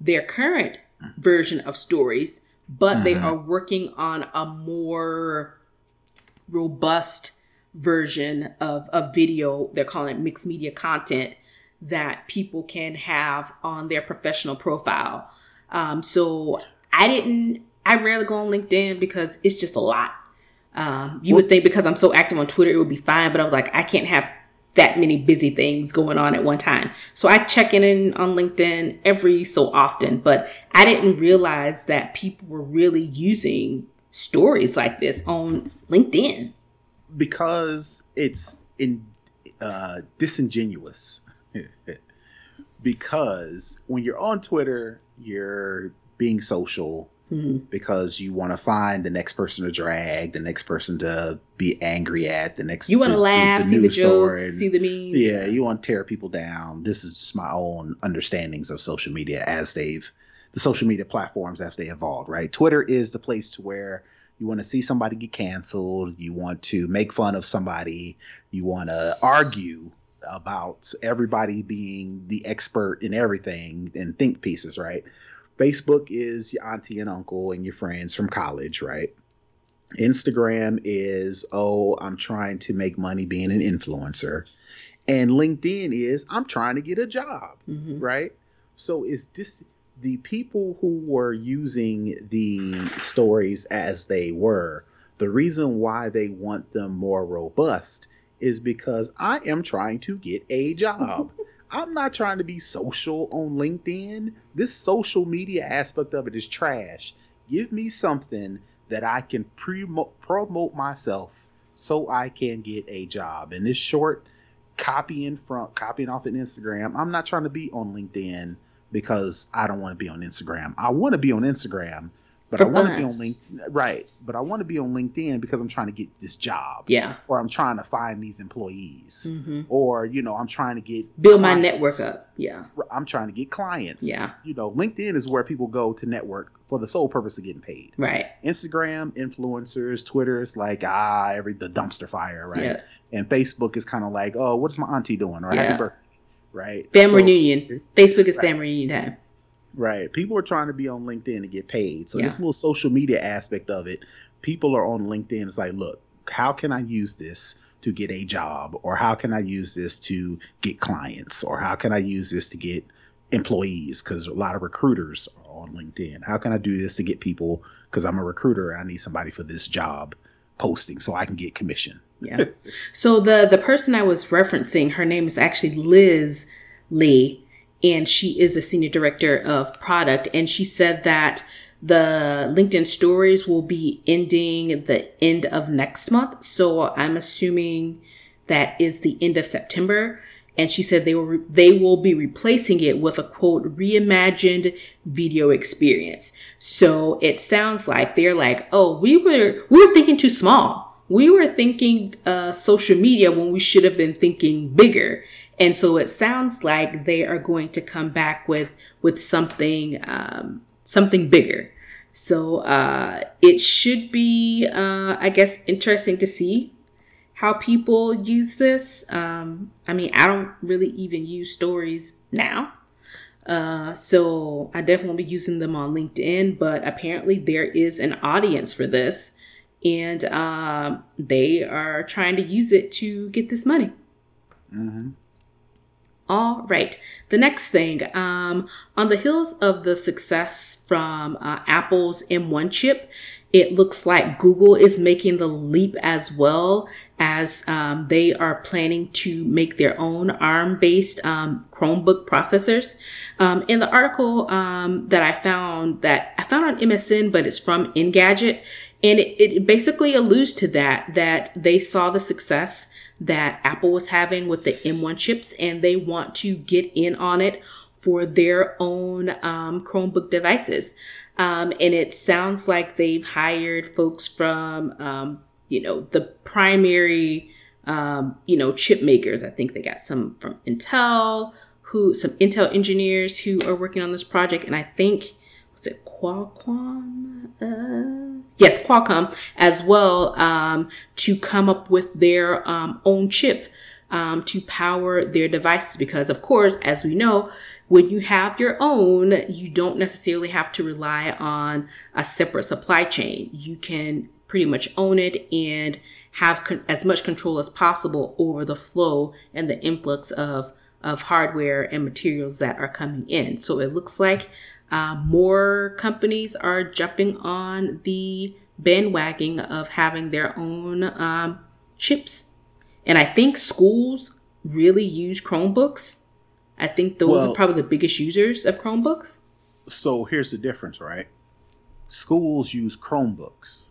their current version of stories, but mm-hmm. they are working on a more robust version of a video. They're calling it mixed media content that people can have on their professional profile. Um, so I didn't, I rarely go on LinkedIn because it's just a lot. Um, you would think because I'm so active on Twitter, it would be fine, but I was like, I can't have that many busy things going on at one time. So I check in on LinkedIn every so often, but I didn't realize that people were really using stories like this on LinkedIn because it's in uh, disingenuous. because when you're on Twitter, you're being social mm-hmm. because you want to find the next person to drag, the next person to be angry at, the next you want to laugh, the see the jokes, and, see the memes. Yeah, you want to tear people down. This is just my own understandings of social media as they've the social media platforms as they evolved. Right, Twitter is the place to where you want to see somebody get canceled, you want to make fun of somebody, you want to argue about everybody being the expert in everything and think pieces, right? Facebook is your auntie and uncle and your friends from college, right? Instagram is, oh, I'm trying to make money being an influencer. And LinkedIn is, I'm trying to get a job, mm-hmm. right? So is this the people who were using the stories as they were, the reason why they want them more robust is because I am trying to get a job. I'm not trying to be social on LinkedIn. This social media aspect of it is trash. Give me something that I can pre- promote myself so I can get a job. And this short copying from copying off an Instagram, I'm not trying to be on LinkedIn because I don't want to be on Instagram. I want to be on Instagram but I want to be on LinkedIn, right? But I want to be on LinkedIn because I'm trying to get this job, yeah, or I'm trying to find these employees, mm-hmm. or you know, I'm trying to get build clients. my network up, yeah. I'm trying to get clients, yeah. You know, LinkedIn is where people go to network for the sole purpose of getting paid, right? Instagram, influencers, Twitter is like ah, every the dumpster fire, right? Yeah. And Facebook is kind of like, oh, what's my auntie doing, or yeah. happy birthday, right? Family so, reunion. Facebook is right. family reunion time. Right. People are trying to be on LinkedIn to get paid. So yeah. this little social media aspect of it, people are on LinkedIn. It's like, look, how can I use this to get a job? Or how can I use this to get clients? Or how can I use this to get employees? Because a lot of recruiters are on LinkedIn. How can I do this to get people? Because I'm a recruiter. I need somebody for this job posting so I can get commission. Yeah. so the the person I was referencing, her name is actually Liz Lee and she is the senior director of product. And she said that the LinkedIn stories will be ending the end of next month. So I'm assuming that is the end of September. And she said they will, re- they will be replacing it with a quote, reimagined video experience. So it sounds like they're like, oh, we were, we were thinking too small. We were thinking, uh, social media when we should have been thinking bigger. And so it sounds like they are going to come back with with something um, something bigger. So uh, it should be, uh, I guess, interesting to see how people use this. Um, I mean, I don't really even use stories now. Uh, so I definitely won't be using them on LinkedIn, but apparently there is an audience for this and um, they are trying to use it to get this money. Mm-hmm. All right. The next thing, um, on the heels of the success from uh, Apple's M1 chip, it looks like Google is making the leap as well as um, they are planning to make their own ARM based um, Chromebook processors. Um, in the article um, that I found that I found on MSN, but it's from Engadget, and it, it basically alludes to that, that they saw the success that Apple was having with the M1 chips and they want to get in on it for their own um, Chromebook devices. Um, and it sounds like they've hired folks from, um, you know, the primary, um, you know, chip makers. I think they got some from Intel, who some Intel engineers who are working on this project, and I think Qualcomm? Uh, yes, Qualcomm as well um, to come up with their um, own chip um, to power their devices. Because, of course, as we know, when you have your own, you don't necessarily have to rely on a separate supply chain. You can pretty much own it and have con- as much control as possible over the flow and the influx of of hardware and materials that are coming in. So it looks like uh, more companies are jumping on the bandwagon of having their own um, chips. And I think schools really use Chromebooks. I think those well, are probably the biggest users of Chromebooks. So here's the difference, right? Schools use Chromebooks.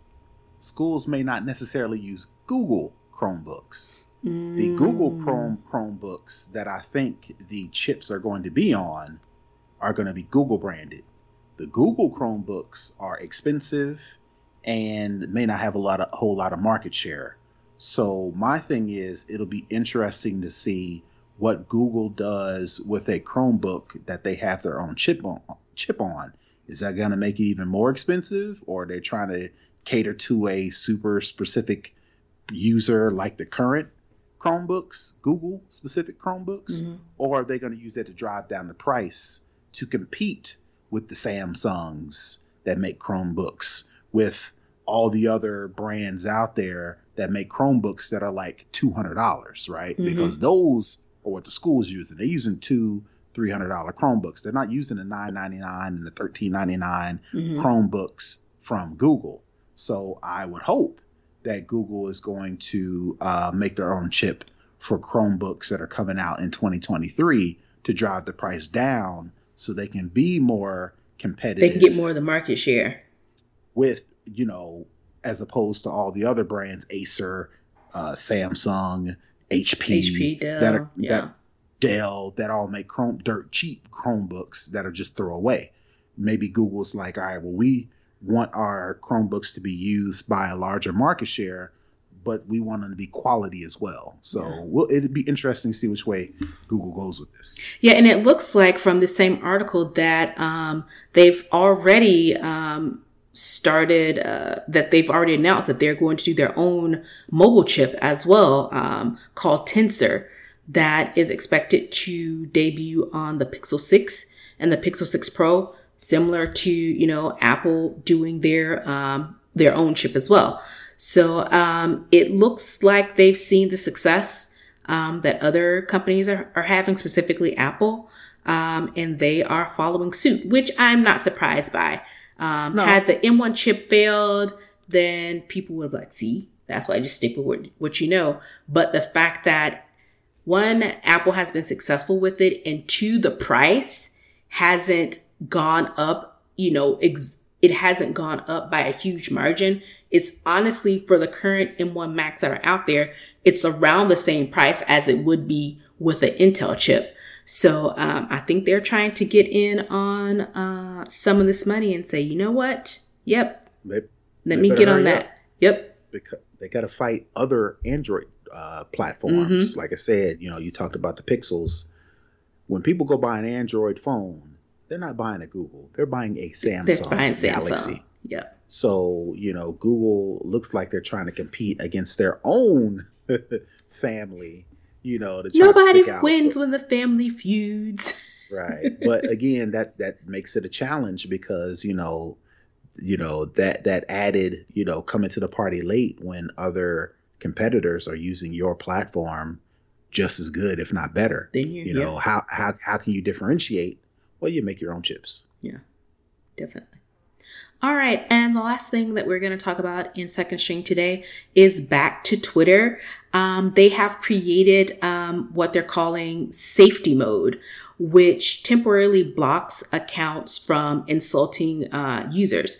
Schools may not necessarily use Google Chromebooks. Mm. The Google mm. Chrome Chromebooks that I think the chips are going to be on are going to be Google branded. The Google Chromebooks are expensive and may not have a lot of a whole lot of market share. So my thing is it'll be interesting to see what Google does with a Chromebook that they have their own chip on chip on. Is that going to make it even more expensive or they're they trying to cater to a super specific user like the current Chromebooks, Google specific Chromebooks, mm-hmm. or are they going to use that to drive down the price to compete with the Samsungs that make Chromebooks, with all the other brands out there that make Chromebooks that are like two hundred dollars, right? Mm-hmm. Because those are what the school's using. They're using two, three hundred dollar Chromebooks. They're not using the nine ninety nine and the thirteen ninety nine mm-hmm. Chromebooks from Google. So I would hope that Google is going to uh, make their own chip for Chromebooks that are coming out in 2023 to drive the price down so they can be more competitive. They can get more of the market share with, you know, as opposed to all the other brands, Acer, uh, Samsung, HP, HP, Dell, that are, yeah. That, Dell, that all make Chrome dirt cheap Chromebooks that are just throw away. Maybe Google's like, all right, well, we want our Chromebooks to be used by a larger market share, but we want them to be quality as well. So yeah. we'll, it'd be interesting to see which way Google goes with this. Yeah, and it looks like from the same article that um, they've already um, started uh, that they've already announced that they're going to do their own mobile chip as well um, called Tensor that is expected to debut on the Pixel 6 and the Pixel 6 Pro similar to you know Apple doing their um, their own chip as well. So um, it looks like they've seen the success um, that other companies are, are having, specifically Apple, um, and they are following suit, which I'm not surprised by. Um, no. Had the M1 chip failed, then people would be like, see, that's why I just stick with what, what you know. But the fact that one, Apple has been successful with it, and two, the price hasn't gone up, you know, ex- it hasn't gone up by a huge margin. It's honestly for the current M1 Macs that are out there, it's around the same price as it would be with an Intel chip. So um, I think they're trying to get in on uh, some of this money and say, you know what? Yep. They, Let me get on that. Yep. Because they got to fight other Android uh, platforms. Mm-hmm. Like I said, you know, you talked about the Pixels. When people go buy an Android phone, they're not buying a Google. They're buying a Samsung they're buying Galaxy. Samsung. Yep. So you know, Google looks like they're trying to compete against their own family you know, nobody wins so, when the family feuds. right, but again, that that makes it a challenge because you know, you know that that added, you know, coming to the party late when other competitors are using your platform just as good, if not better. Then you, you know, yeah. how how how can you differentiate? Well, you make your own chips. Yeah, definitely. All right, and the last thing that we're going to talk about in Second String today is back to Twitter. Um, they have created um, what they're calling safety mode, which temporarily blocks accounts from insulting uh, users.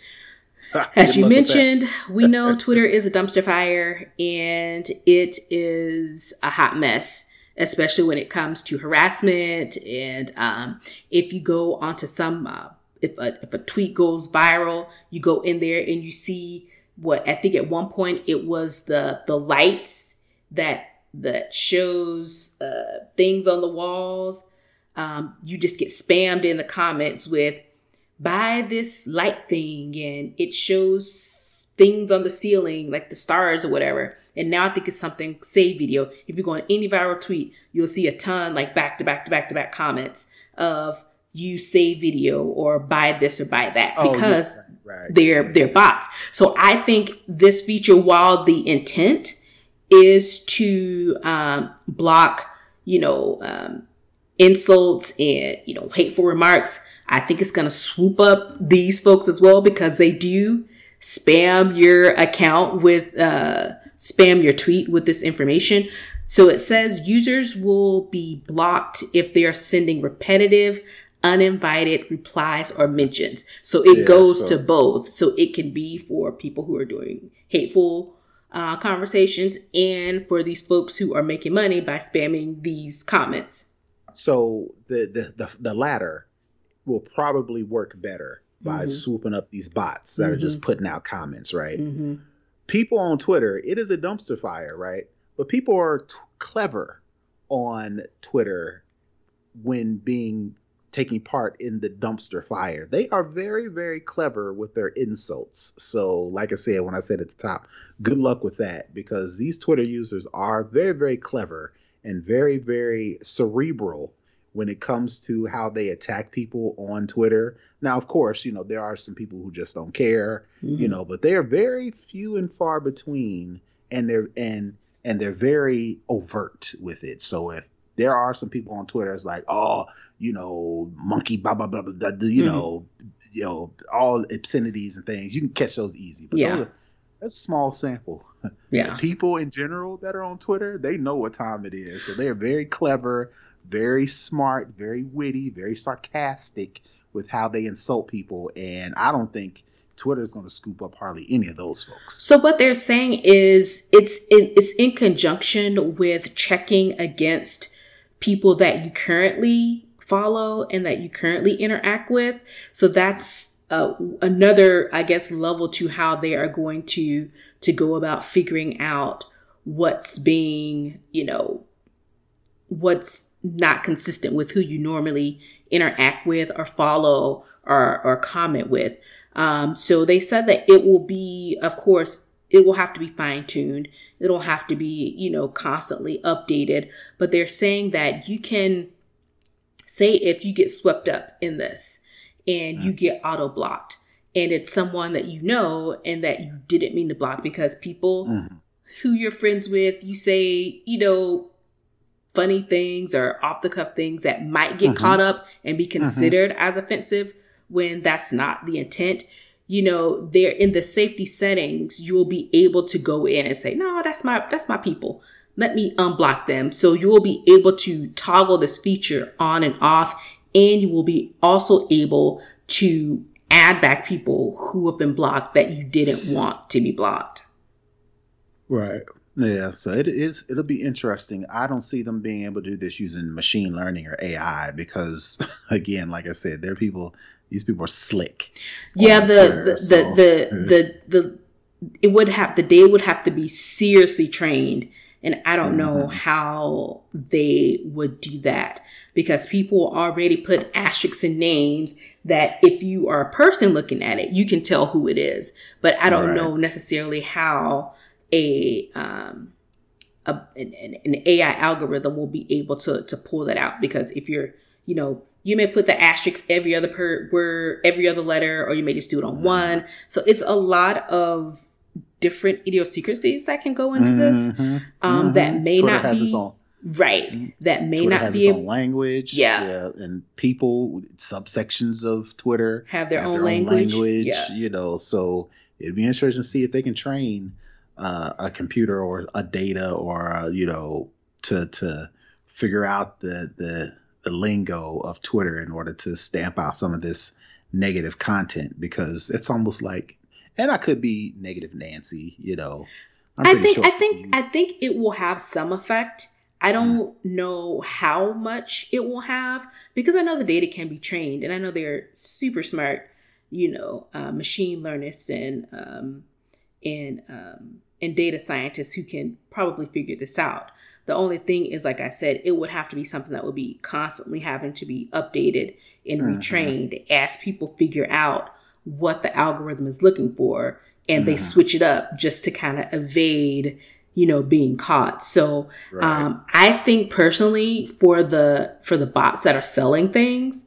As you mentioned, we know Twitter is a dumpster fire and it is a hot mess especially when it comes to harassment. And um, if you go onto some uh, if a, if a tweet goes viral, you go in there and you see what I think at one point it was the the lights that that shows uh, things on the walls. Um, you just get spammed in the comments with buy this light thing and it shows things on the ceiling like the stars or whatever. And now I think it's something save video. If you go on any viral tweet, you'll see a ton like back to back to back to back comments of you save video or buy this or buy that oh, because yeah. right. they're they're bots. So I think this feature, while the intent is to um, block, you know, um, insults and you know hateful remarks, I think it's going to swoop up these folks as well because they do spam your account with uh, spam your tweet with this information. So it says users will be blocked if they are sending repetitive, uninvited replies or mentions. So it yeah, goes so. to both. So it can be for people who are doing hateful uh, conversations and for these folks who are making money by spamming these comments. So the the the, the latter will probably work better by mm-hmm. swooping up these bots that mm-hmm. are just mm-hmm. putting out comments, right? Mm-hmm. People on Twitter, it is a dumpster fire, right? But people are t- clever on Twitter when being taking part in the dumpster fire. They are very, very clever with their insults. So, like I said, when I said at the top, good luck with that because these Twitter users are very, very clever and very, very cerebral when it comes to how they attack people on Twitter. Now, of course, you know, there are some people who just don't care, mm-hmm. you know, but they are very few and far between and they're and and they're very overt with it. So if there are some people on Twitter that's like, oh, you know, monkey, blah blah blah, blah, you mm-hmm. know, you know, all obscenities and things. You can catch those easy. But yeah. Those are, that's a small sample. Yeah. people in general that are on Twitter, they know what time it is. So they're very clever, very smart, very witty, very sarcastic with how they insult people. And I don't think Twitter is going to scoop up hardly any of those folks. So what they're saying is it's it's in conjunction with checking against people that you currently follow and that you currently interact with. So that's uh, another, I guess, level to how they are going to to go about figuring out what's being, you know, what's not consistent with who you normally interact with or follow or or comment with. Um, so they said that it will be, of course, it will have to be fine tuned. It'll have to be, you know, constantly updated. But they're saying that you can say if you get swept up in this and you get auto blocked and it's someone that you know and that you didn't mean to block because people mm-hmm. who you're friends with, you say, you know, funny things or off the cuff things that might get mm-hmm. caught up and be mm-hmm. considered mm-hmm. as offensive when that's not the intent you know they're in the safety settings you'll be able to go in and say no that's my that's my people let me unblock them so you will be able to toggle this feature on and off and you will be also able to add back people who have been blocked that you didn't want to be blocked right yeah, so it is. It'll be interesting. I don't see them being able to do this using machine learning or AI because, again, like I said, there are people. These people are slick. Yeah, the Twitter, the, so. the, the the the it would have the day would have to be seriously trained, and I don't mm-hmm. know how they would do that because people already put asterisks in names that if you are a person looking at it, you can tell who it is. But I don't right. know necessarily how a um, a, an, an, AI algorithm will be able to to pull that out because if you're you know you may put the asterisk every other per word every other letter or you may just do it on mm-hmm. one so it's a lot of different idiosyncrasies that can go into this mm-hmm. Um, mm-hmm. that may Twitter not be right mm-hmm. that may Twitter not has be its own language yeah. yeah and people subsections of Twitter have their, have own, their language. own language yeah. you know so it'd be interesting to see if they can train uh, a computer or a data or uh, you know to to figure out the the the lingo of Twitter in order to stamp out some of this negative content because it's almost like and I could be negative Nancy, you know. i think sure I think I think it will have some effect. I don't mm. know how much it will have because I know the data can be trained and I know they're super smart, you know, uh, machine learners and um, and um, and data scientists who can probably figure this out. The only thing is, like I said, it would have to be something that would be constantly having to be updated and mm-hmm. retrained as people figure out what the algorithm is looking for and mm-hmm. they switch it up just to kind of evade you know being caught so right. um, i think personally for the for the bots that are selling things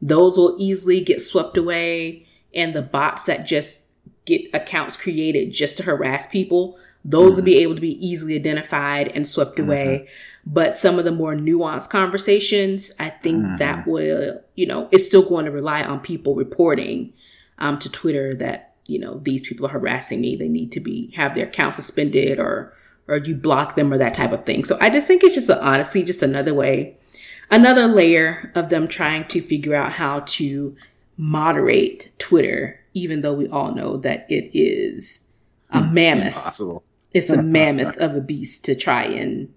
those will easily get swept away and the bots that just get accounts created just to harass people, those mm-hmm. will be able to be easily identified and swept mm-hmm. away. But some of the more nuanced conversations, I think mm-hmm. that will, you know, it's still going to rely on people reporting um, to Twitter that, you know, these people are harassing me. They need to be, have their account suspended or, or you block them or that type of thing. So I just think it's just a, honestly just another way, another layer of them trying to figure out how to moderate Twitter even though we all know that it is a hmm. mammoth. Impossible. It's a mammoth of a beast to try and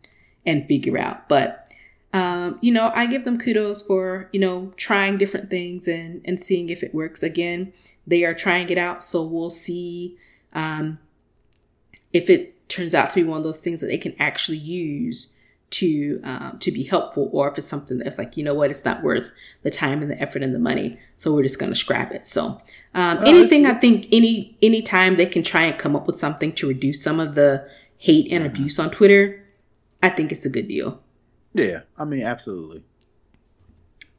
and figure out. But um, you know, I give them kudos for you know trying different things and and seeing if it works. Again, they are trying it out, so we'll see um, if it turns out to be one of those things that they can actually use to um, to be helpful or if it's something that's like you know what it's not worth the time and the effort and the money so we're just going to scrap it. So um, oh, anything i think any any time they can try and come up with something to reduce some of the hate and mm-hmm. abuse on twitter i think it's a good deal. Yeah i mean absolutely.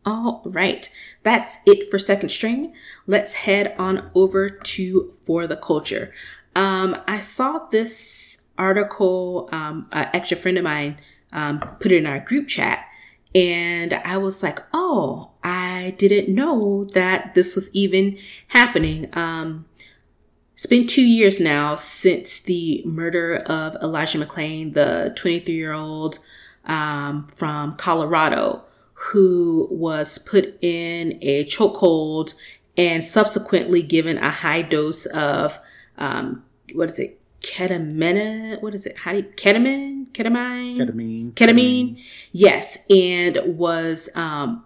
All right. That's it for second string. Let's head on over to for the culture. Um, i saw this article um, an extra friend of mine um, put it in our group chat. And I was like, oh, I didn't know that this was even happening. Um, it's been two years now since the murder of Elijah McClain, the 23 year old um, from Colorado, who was put in a chokehold and subsequently given a high dose of um, what is it, ketamine. What is it? How do you, ketamine? Ketamine? Ketamine. Ketamine. Yes, and was um,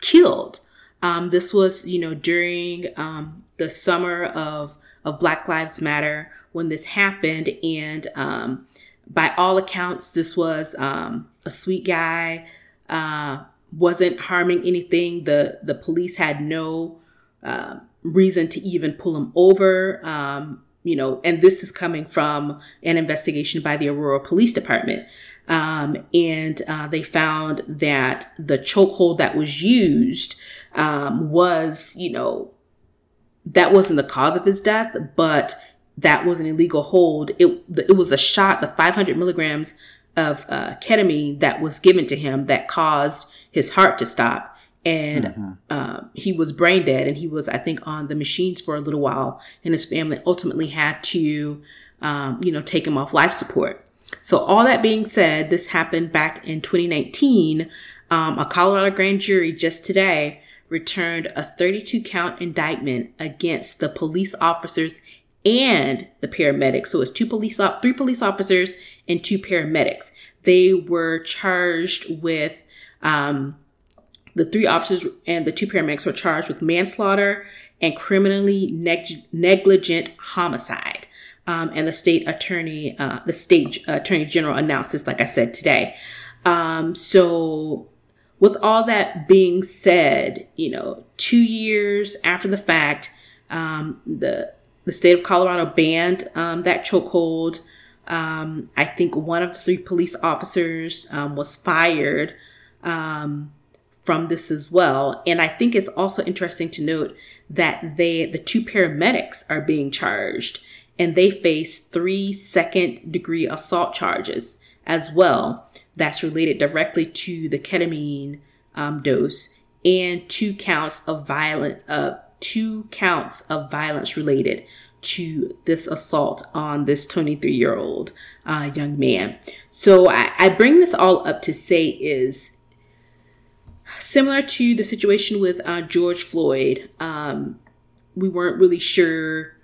killed Um, this was, you know, during um, the summer of of Black Lives Matter when this happened, and um, by all accounts, this was um, a sweet guy, uh, wasn't harming anything. the The police had no uh, reason to even pull him over. Um, you know, and this is coming from an investigation by the Aurora Police Department. Um, and uh, they found that the chokehold that was used um, was, you know, that wasn't the cause of his death, but that was an illegal hold. It it was a shot, the 500 milligrams of uh, ketamine that was given to him that caused his heart to stop, and mm-hmm. uh, he was brain dead. And he was, I think, on the machines for a little while, and his family ultimately had to, um, you know, take him off life support. So all that being said, this happened back in 2019. Um, a Colorado grand jury just today returned a 32 count indictment against the police officers and the paramedics. So it's two police, three police officers and two paramedics. They were charged with, um, the three officers and the two paramedics were charged with manslaughter and criminally neg- negligent homicide. Um, and the state attorney, uh, the state attorney general announced this, like I said today. Um, so with all that being said, you know, two years after the fact, um, the the state of Colorado banned um, that chokehold. Um, I think one of the three police officers um, was fired um, from this as well. And I think it's also interesting to note that they, the two paramedics, are being charged, and they face three second degree assault charges as well. That's related directly to the ketamine um, dose, and two counts of violence. Uh, two counts of violence related to this assault on this 23 year old uh, young man. So I, I bring this all up to say is similar to the situation with uh, George Floyd. Um, we weren't really sure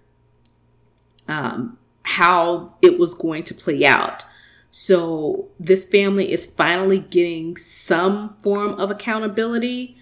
um, how it was going to play out. So this family is finally getting some form of accountability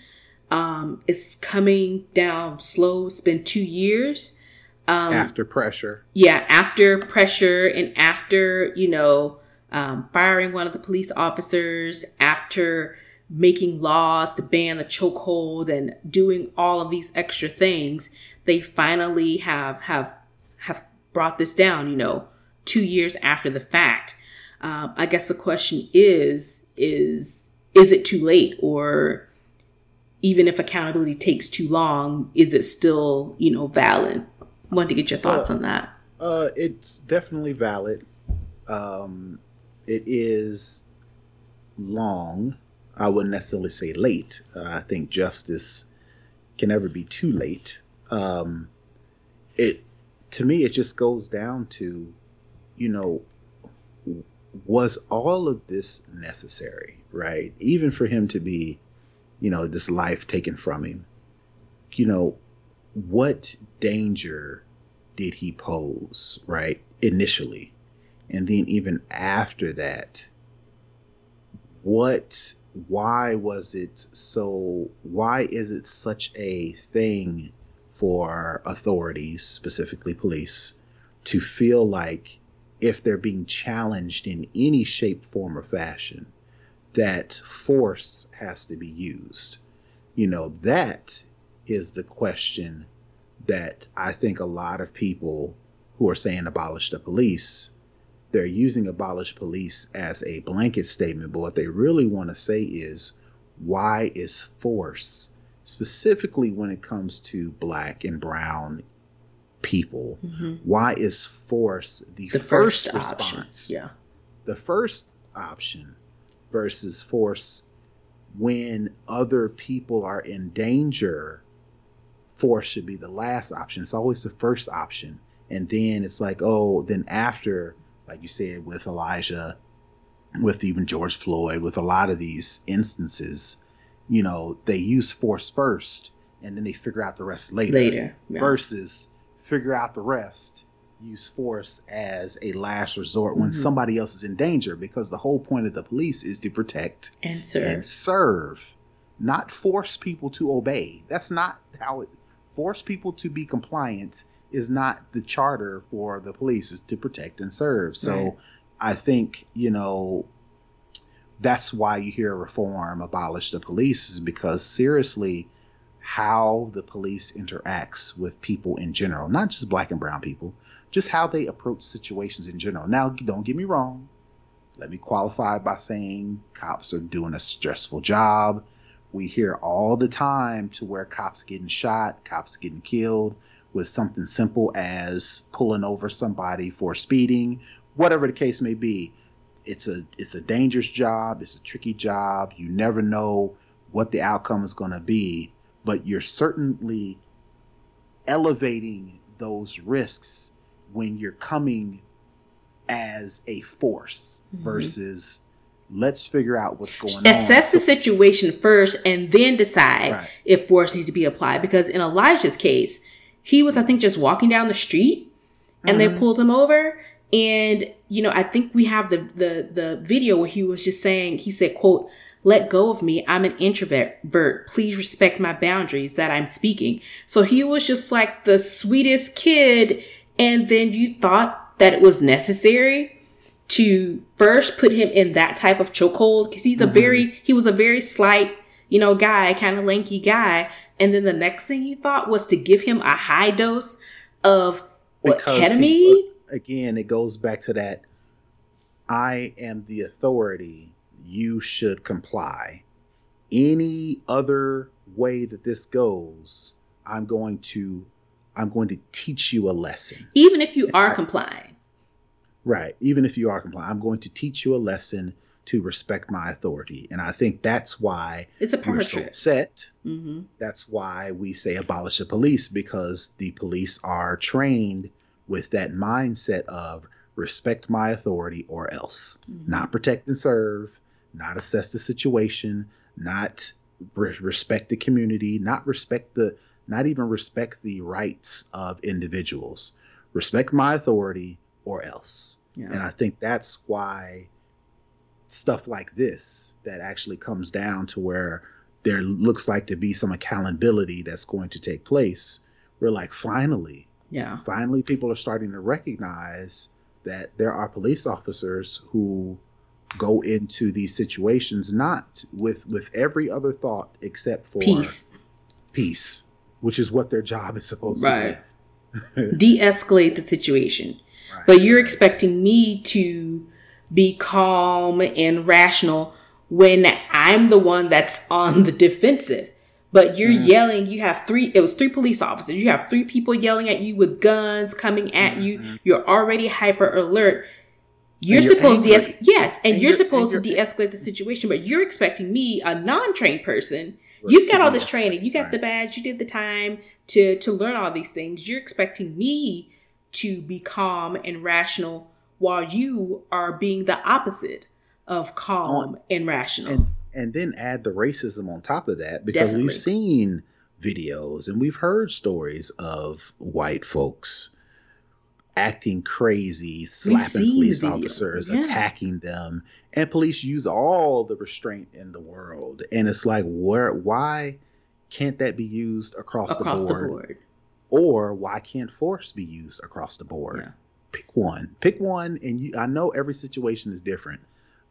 um, it's coming down slow. It's been two years. Um, after pressure. Yeah, after pressure and after, you know, um, firing one of the police officers, after making laws to ban the chokehold and doing all of these extra things, they finally have have have brought this down. You know, two years after the fact. Um, I guess the question is is is it too late or even if accountability takes too long, is it still, you know, valid? Want to get your thoughts uh, on that? Uh, it's definitely valid. Um, it is long. I wouldn't necessarily say late. Uh, I think justice can never be too late. Um, it to me, it just goes down to, you know, was all of this necessary, right? Even for him to be you know, this life taken from him, you know, what danger did he pose, right? Initially. And then even after that, what, why was it so, why is it such a thing for authorities, specifically police, to feel like if they're being challenged in any shape, form, or fashion, that force has to be used? You know, that is the question that I think a lot of people who are saying abolish the police, they're using abolish police as a blanket statement. But what they really want to say is, why is force, specifically when it comes to black and brown people, mm-hmm. why is force the, the first, first response? Yeah. The first option versus force when other people are in danger force should be the last option it's always the first option and then it's like oh then after like you said with elijah with even george floyd with a lot of these instances you know they use force first and then they figure out the rest later later yeah. versus figure out the rest use force as a last resort when mm-hmm. somebody else is in danger because the whole point of the police is to protect and serve. And serve. not force people to obey. That's not how it force people to be compliant is not the charter for the police is to protect and serve. So right. I think, you know, that's why you hear reform abolish the police is because seriously how the police interacts with people in general, not just black and brown people, just how they approach situations in general. Now, don't get me wrong. Let me qualify by saying cops are doing a stressful job. We hear all the time to where cops getting shot, cops getting killed with something simple as pulling over somebody for speeding, whatever the case may be. It's a it's a dangerous job, it's a tricky job. You never know what the outcome is going to be, but you're certainly elevating those risks when you're coming as a force mm-hmm. versus let's figure out what's going Assess on. Assess the situation first and then decide right. if force needs to be applied. Because in Elijah's case, he was, I think, just walking down the street and mm-hmm. they pulled him over. And, you know, I think we have the, the, the video where he was just saying, he said, quote, let go of me. I'm an introvert. Please respect my boundaries that I'm speaking. So he was just like the sweetest kid and then you thought that it was necessary to first put him in that type of chokehold because he's a mm-hmm. very he was a very slight you know guy kind of lanky guy and then the next thing you thought was to give him a high dose of what ketamine he, again it goes back to that i am the authority you should comply any other way that this goes i'm going to I'm going to teach you a lesson. Even if you are I, complying. Right. Even if you are complying, I'm going to teach you a lesson to respect my authority. And I think that's why it's a we're so upset. Mm-hmm. That's why we say abolish the police because the police are trained with that mindset of respect my authority or else. Mm-hmm. Not protect and serve, not assess the situation, not re- respect the community, not respect the not even respect the rights of individuals. Respect my authority or else. Yeah. And I think that's why stuff like this that actually comes down to where there looks like to be some accountability that's going to take place. We're like, finally, yeah, finally, people are starting to recognize that there are police officers who go into these situations not with with every other thought except for peace, peace, which is what their job is supposed right. to be. De-escalate the situation. Right. But you're expecting me to be calm and rational when I'm the one that's on the defensive. But you're mm. yelling, you have three, it was three police officers. You have three people yelling at you with guns coming at mm-hmm. you. You're already hyper alert. You're, you're supposed angry. to, yes, and, and you're, you're, supposed to de-escalate the situation, but you're expecting me, a non-trained person, You've got all this training. You got the badge. You did the time to to learn all these things. You're expecting me to be calm and rational while you are being the opposite of calm and rational. And, and, then add the racism on top of that because Definitely. we've seen videos and we've heard stories of white folks acting crazy, slapping police officers, yeah. attacking them, and police use all the restraint in the world. And it's like, where, why can't that be used across, across the, board? the board? Or why can't force be used across the board? Yeah. Pick one. Pick one, and you, I know every situation is different,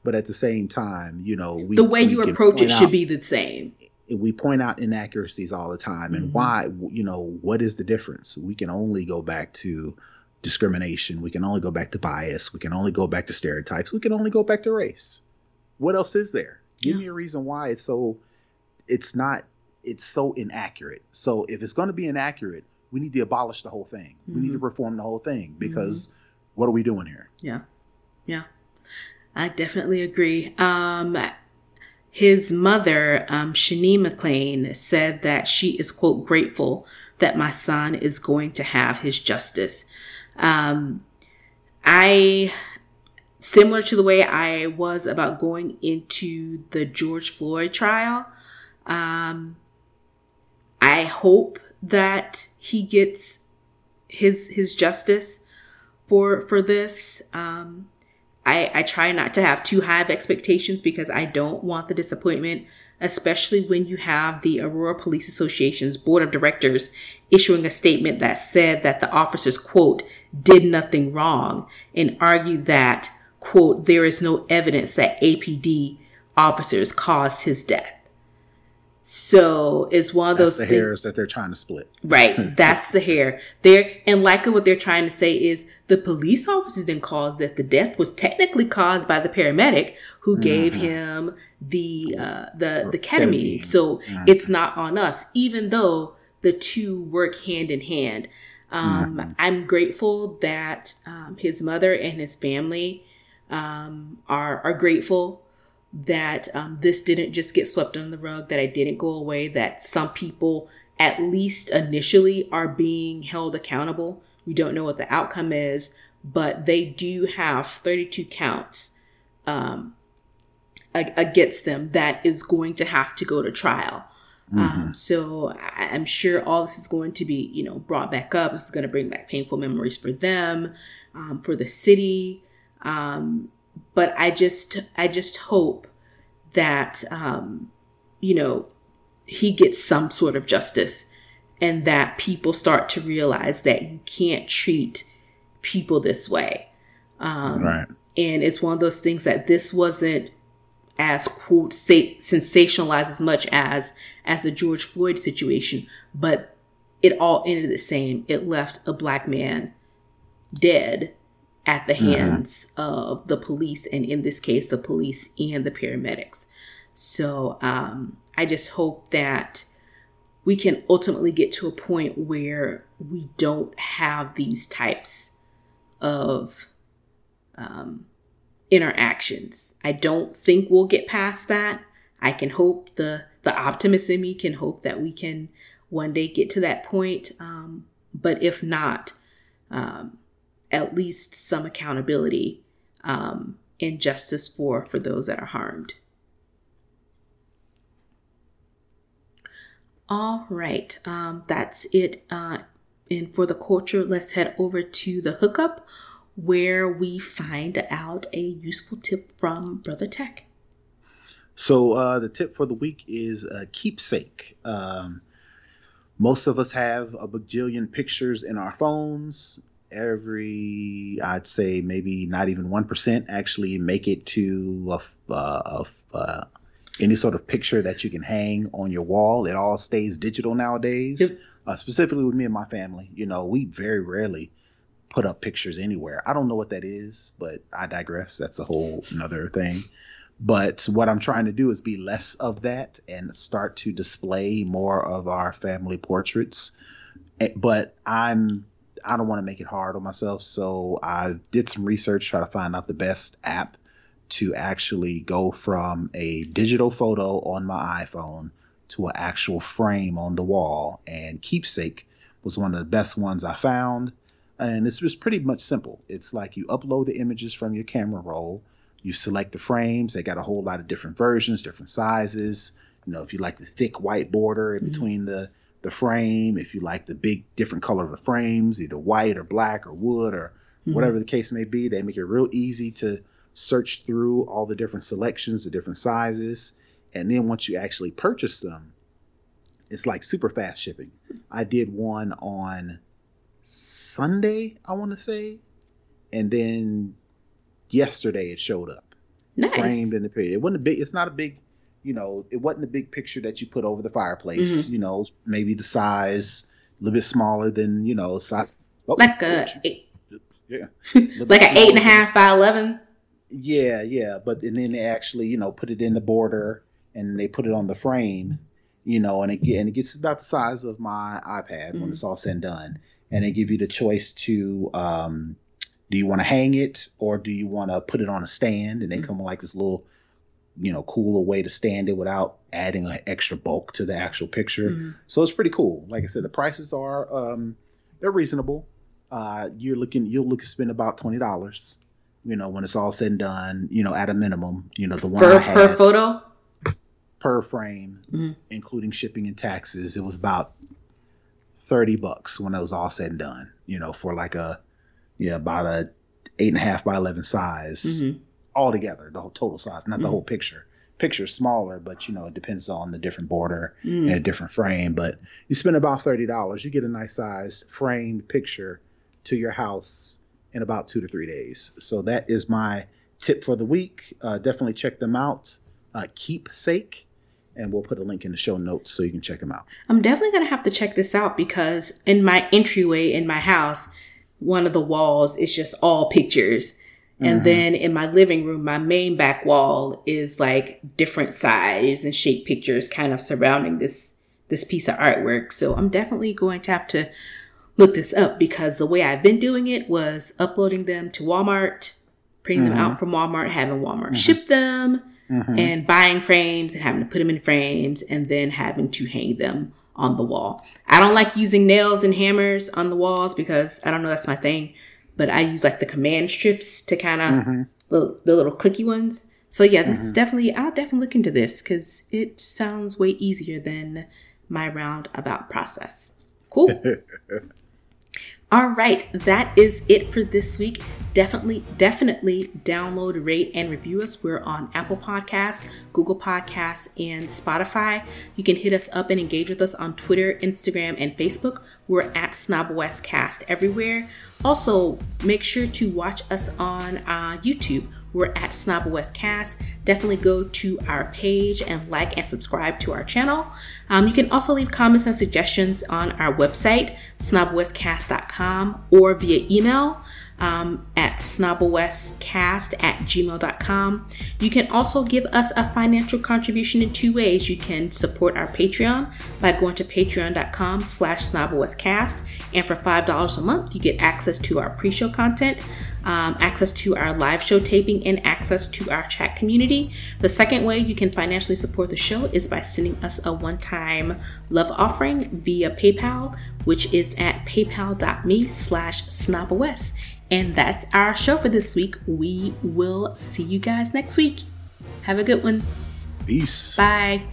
but at the same time, you know, we, the way we you approach it should be the same we point out inaccuracies all the time and mm-hmm. why you know what is the difference we can only go back to discrimination. We can only go back to bias. We can only go back to stereotypes. We can only go back to race. What else is there? Give yeah. me a reason why it's so it's not it's so inaccurate. So if it's going to be inaccurate, we need to abolish the whole thing. Mm-hmm. We need to mm-hmm. reform the whole thing because mm-hmm. what are we doing here? Yeah. Yeah. I definitely agree. Um his mother, um, Shani McClain, said that she is, quote, grateful that my son is going to have his justice. Um, I, similar to the way I was about going into the George Floyd trial, um, I hope that he gets his his justice for for this. Um, I, I try not to have too high of expectations because I don't want the disappointment, especially when you have the Aurora Police Association's board of directors issuing a statement that said that the officers, quote, did nothing wrong and argued that, quote, there is no evidence that APD officers caused his death. So it's one of That's those the hairs that they're trying to split. Right. That's the hair. There and likely what they're trying to say is the police officers didn't cause that. The death was technically caused by the paramedic who gave Mhm. him the uh, the the Ketamine. ketamine. So Mhm. it's not on us, even though the two work hand in hand. Um, Mhm. I'm grateful that um, his mother and his family um, are are grateful that um, this didn't just get swept under the rug, that I didn't go away, that some people, at least initially, are being held accountable. We don't know what the outcome is, but they do have 32 counts um, against them that is going to have to go to trial. Mhm. Um, so I'm sure all this is going to be, you know, brought back up. This is going to bring back painful memories for them, um, for the city. Um, but I just, I just hope that, um, you know, he gets some sort of justice and that people start to realize that you can't treat people this way. Um, right. and it's one of those things that this wasn't as quote say, sensationalized as much as as the George Floyd situation, but it all ended the same. It left a black man dead at the Mhm. hands of the police, and in this case, the police and the paramedics. So um, I just hope that we can ultimately get to a point where we don't have these types of um, interactions. I don't think we'll get past that. I can hope the the optimist in me can hope that we can one day get to that point. Um, but if not, um, at least some accountability um, and justice for for those that are harmed. All right, um, that's it. Uh, and for the culture, let's head over to the hookup where we find out a useful tip from Brother Tech. So uh, the tip for the week is uh, keepsake. Um, most of us have a bajillion pictures in our phones. Every, I'd say, maybe not even one percent actually make it to a, a uh, any sort of picture that you can hang on your wall. It all stays digital nowadays. Yep. Uh, specifically with me and my family, you know, we very rarely put up pictures anywhere. I don't know what that is, but I digress. That's a whole another thing. But what I'm trying to do is be less of that and start to display more of our family portraits. Eh, But I'm I don't want to make it hard on myself, so I did some research try to find out the best app to actually go from a digital photo on my iPhone to an actual frame on the wall. And Keepsake was one of the best ones I found. And it's just pretty much simple. It's like you upload the images from your camera roll, you select the frames. They got a whole lot of different versions, different sizes. You know, if you like the thick white border in Mhm. between the the frame, if you like the big different color of the frames, either white or black or wood or Mhm. whatever the case may be, they make it real easy to search through all the different selections, the different sizes, and then once you actually purchase them, it's like super fast shipping. I did one on Sunday, I want to say, and then yesterday it showed up Nice. framed in the period. It wasn't a big. It's not a big. You know, it wasn't the big picture that you put over the fireplace. Mm-hmm. You know, maybe the size a little bit smaller than you know size. Oh, like a eight, yeah, like an eight and a half by eleven. yeah, yeah. But and then they actually you know put it in the border and they put it on the frame. You know, and it and it gets about the size of my iPad when Mhm. it's all said and done. And they give you the choice to um, do you want to hang it or do you want to put it on a stand and they Mhm. come with like this little you know cooler way to stand it without adding an extra bulk to the actual picture Mhm. so it's pretty cool like i said the prices are um they're reasonable uh you're looking you'll look to spend about $20 you know when it's all said and done you know at a minimum you know the one Per I had, per photo. per frame Mhm. including shipping and taxes it was about 30 bucks when it was all said and done you know for like a yeah about a eight and a half by 11 size Mm-hmm. All together, the whole total size, not the Mhm. whole picture. Picture's smaller, but you know, it depends on the different border Mm. and a different frame. But you spend about $30, you get a nice size framed picture to your house in about two to three days. So that is my tip for the week. Uh, definitely check them out. Uh, Keepsake, and we'll put a link in the show notes so you can check them out. I'm definitely gonna have to check this out because in my entryway in my house, one of the walls is just all pictures. And Mhm. then in my living room, my main back wall is like different size and shape pictures kind of surrounding this this piece of artwork. So I'm definitely going to have to look this up because the way I've been doing it was uploading them to Walmart, printing them Mhm. out from Walmart, having Walmart Mhm. ship them, Mhm. and buying frames and having to put them in frames and then having to hang them on the wall. I don't like using nails and hammers on the walls because I don't know that's my thing, but I use like the command strips to kind of Mhm. the, the little clicky ones. So yeah, this is definitely I'll definitely look into this because it sounds way easier than my roundabout process. Cool. All right, that is it for this week. Definitely, definitely download, rate, and review us. We're on Apple Podcasts, Google Podcasts, and Spotify. You can hit us up and engage with us on Twitter, Instagram, and Facebook. We're at SnobOScast everywhere. Also, make sure to watch us on uh, YouTube. We're at SnobOScast. Definitely go to our page and like and subscribe to our channel. Um, you can also leave comments and suggestions on our website, snoboscast.com, or via email um, at snoboscast at gmail.com. You can also give us a financial contribution in two ways. You can support our Patreon by going to patreon.com slash snoboscast. And for $5 a month, you get access to our pre-show content, um, access to our live show taping, and access to our chat community. The second way you can financially support the show is by sending us a one-time love offering via PayPal, which is at paypal.me slash snobwest. And that's our show for this week. We will see you guys next week. Have a good one. Peace. Bye.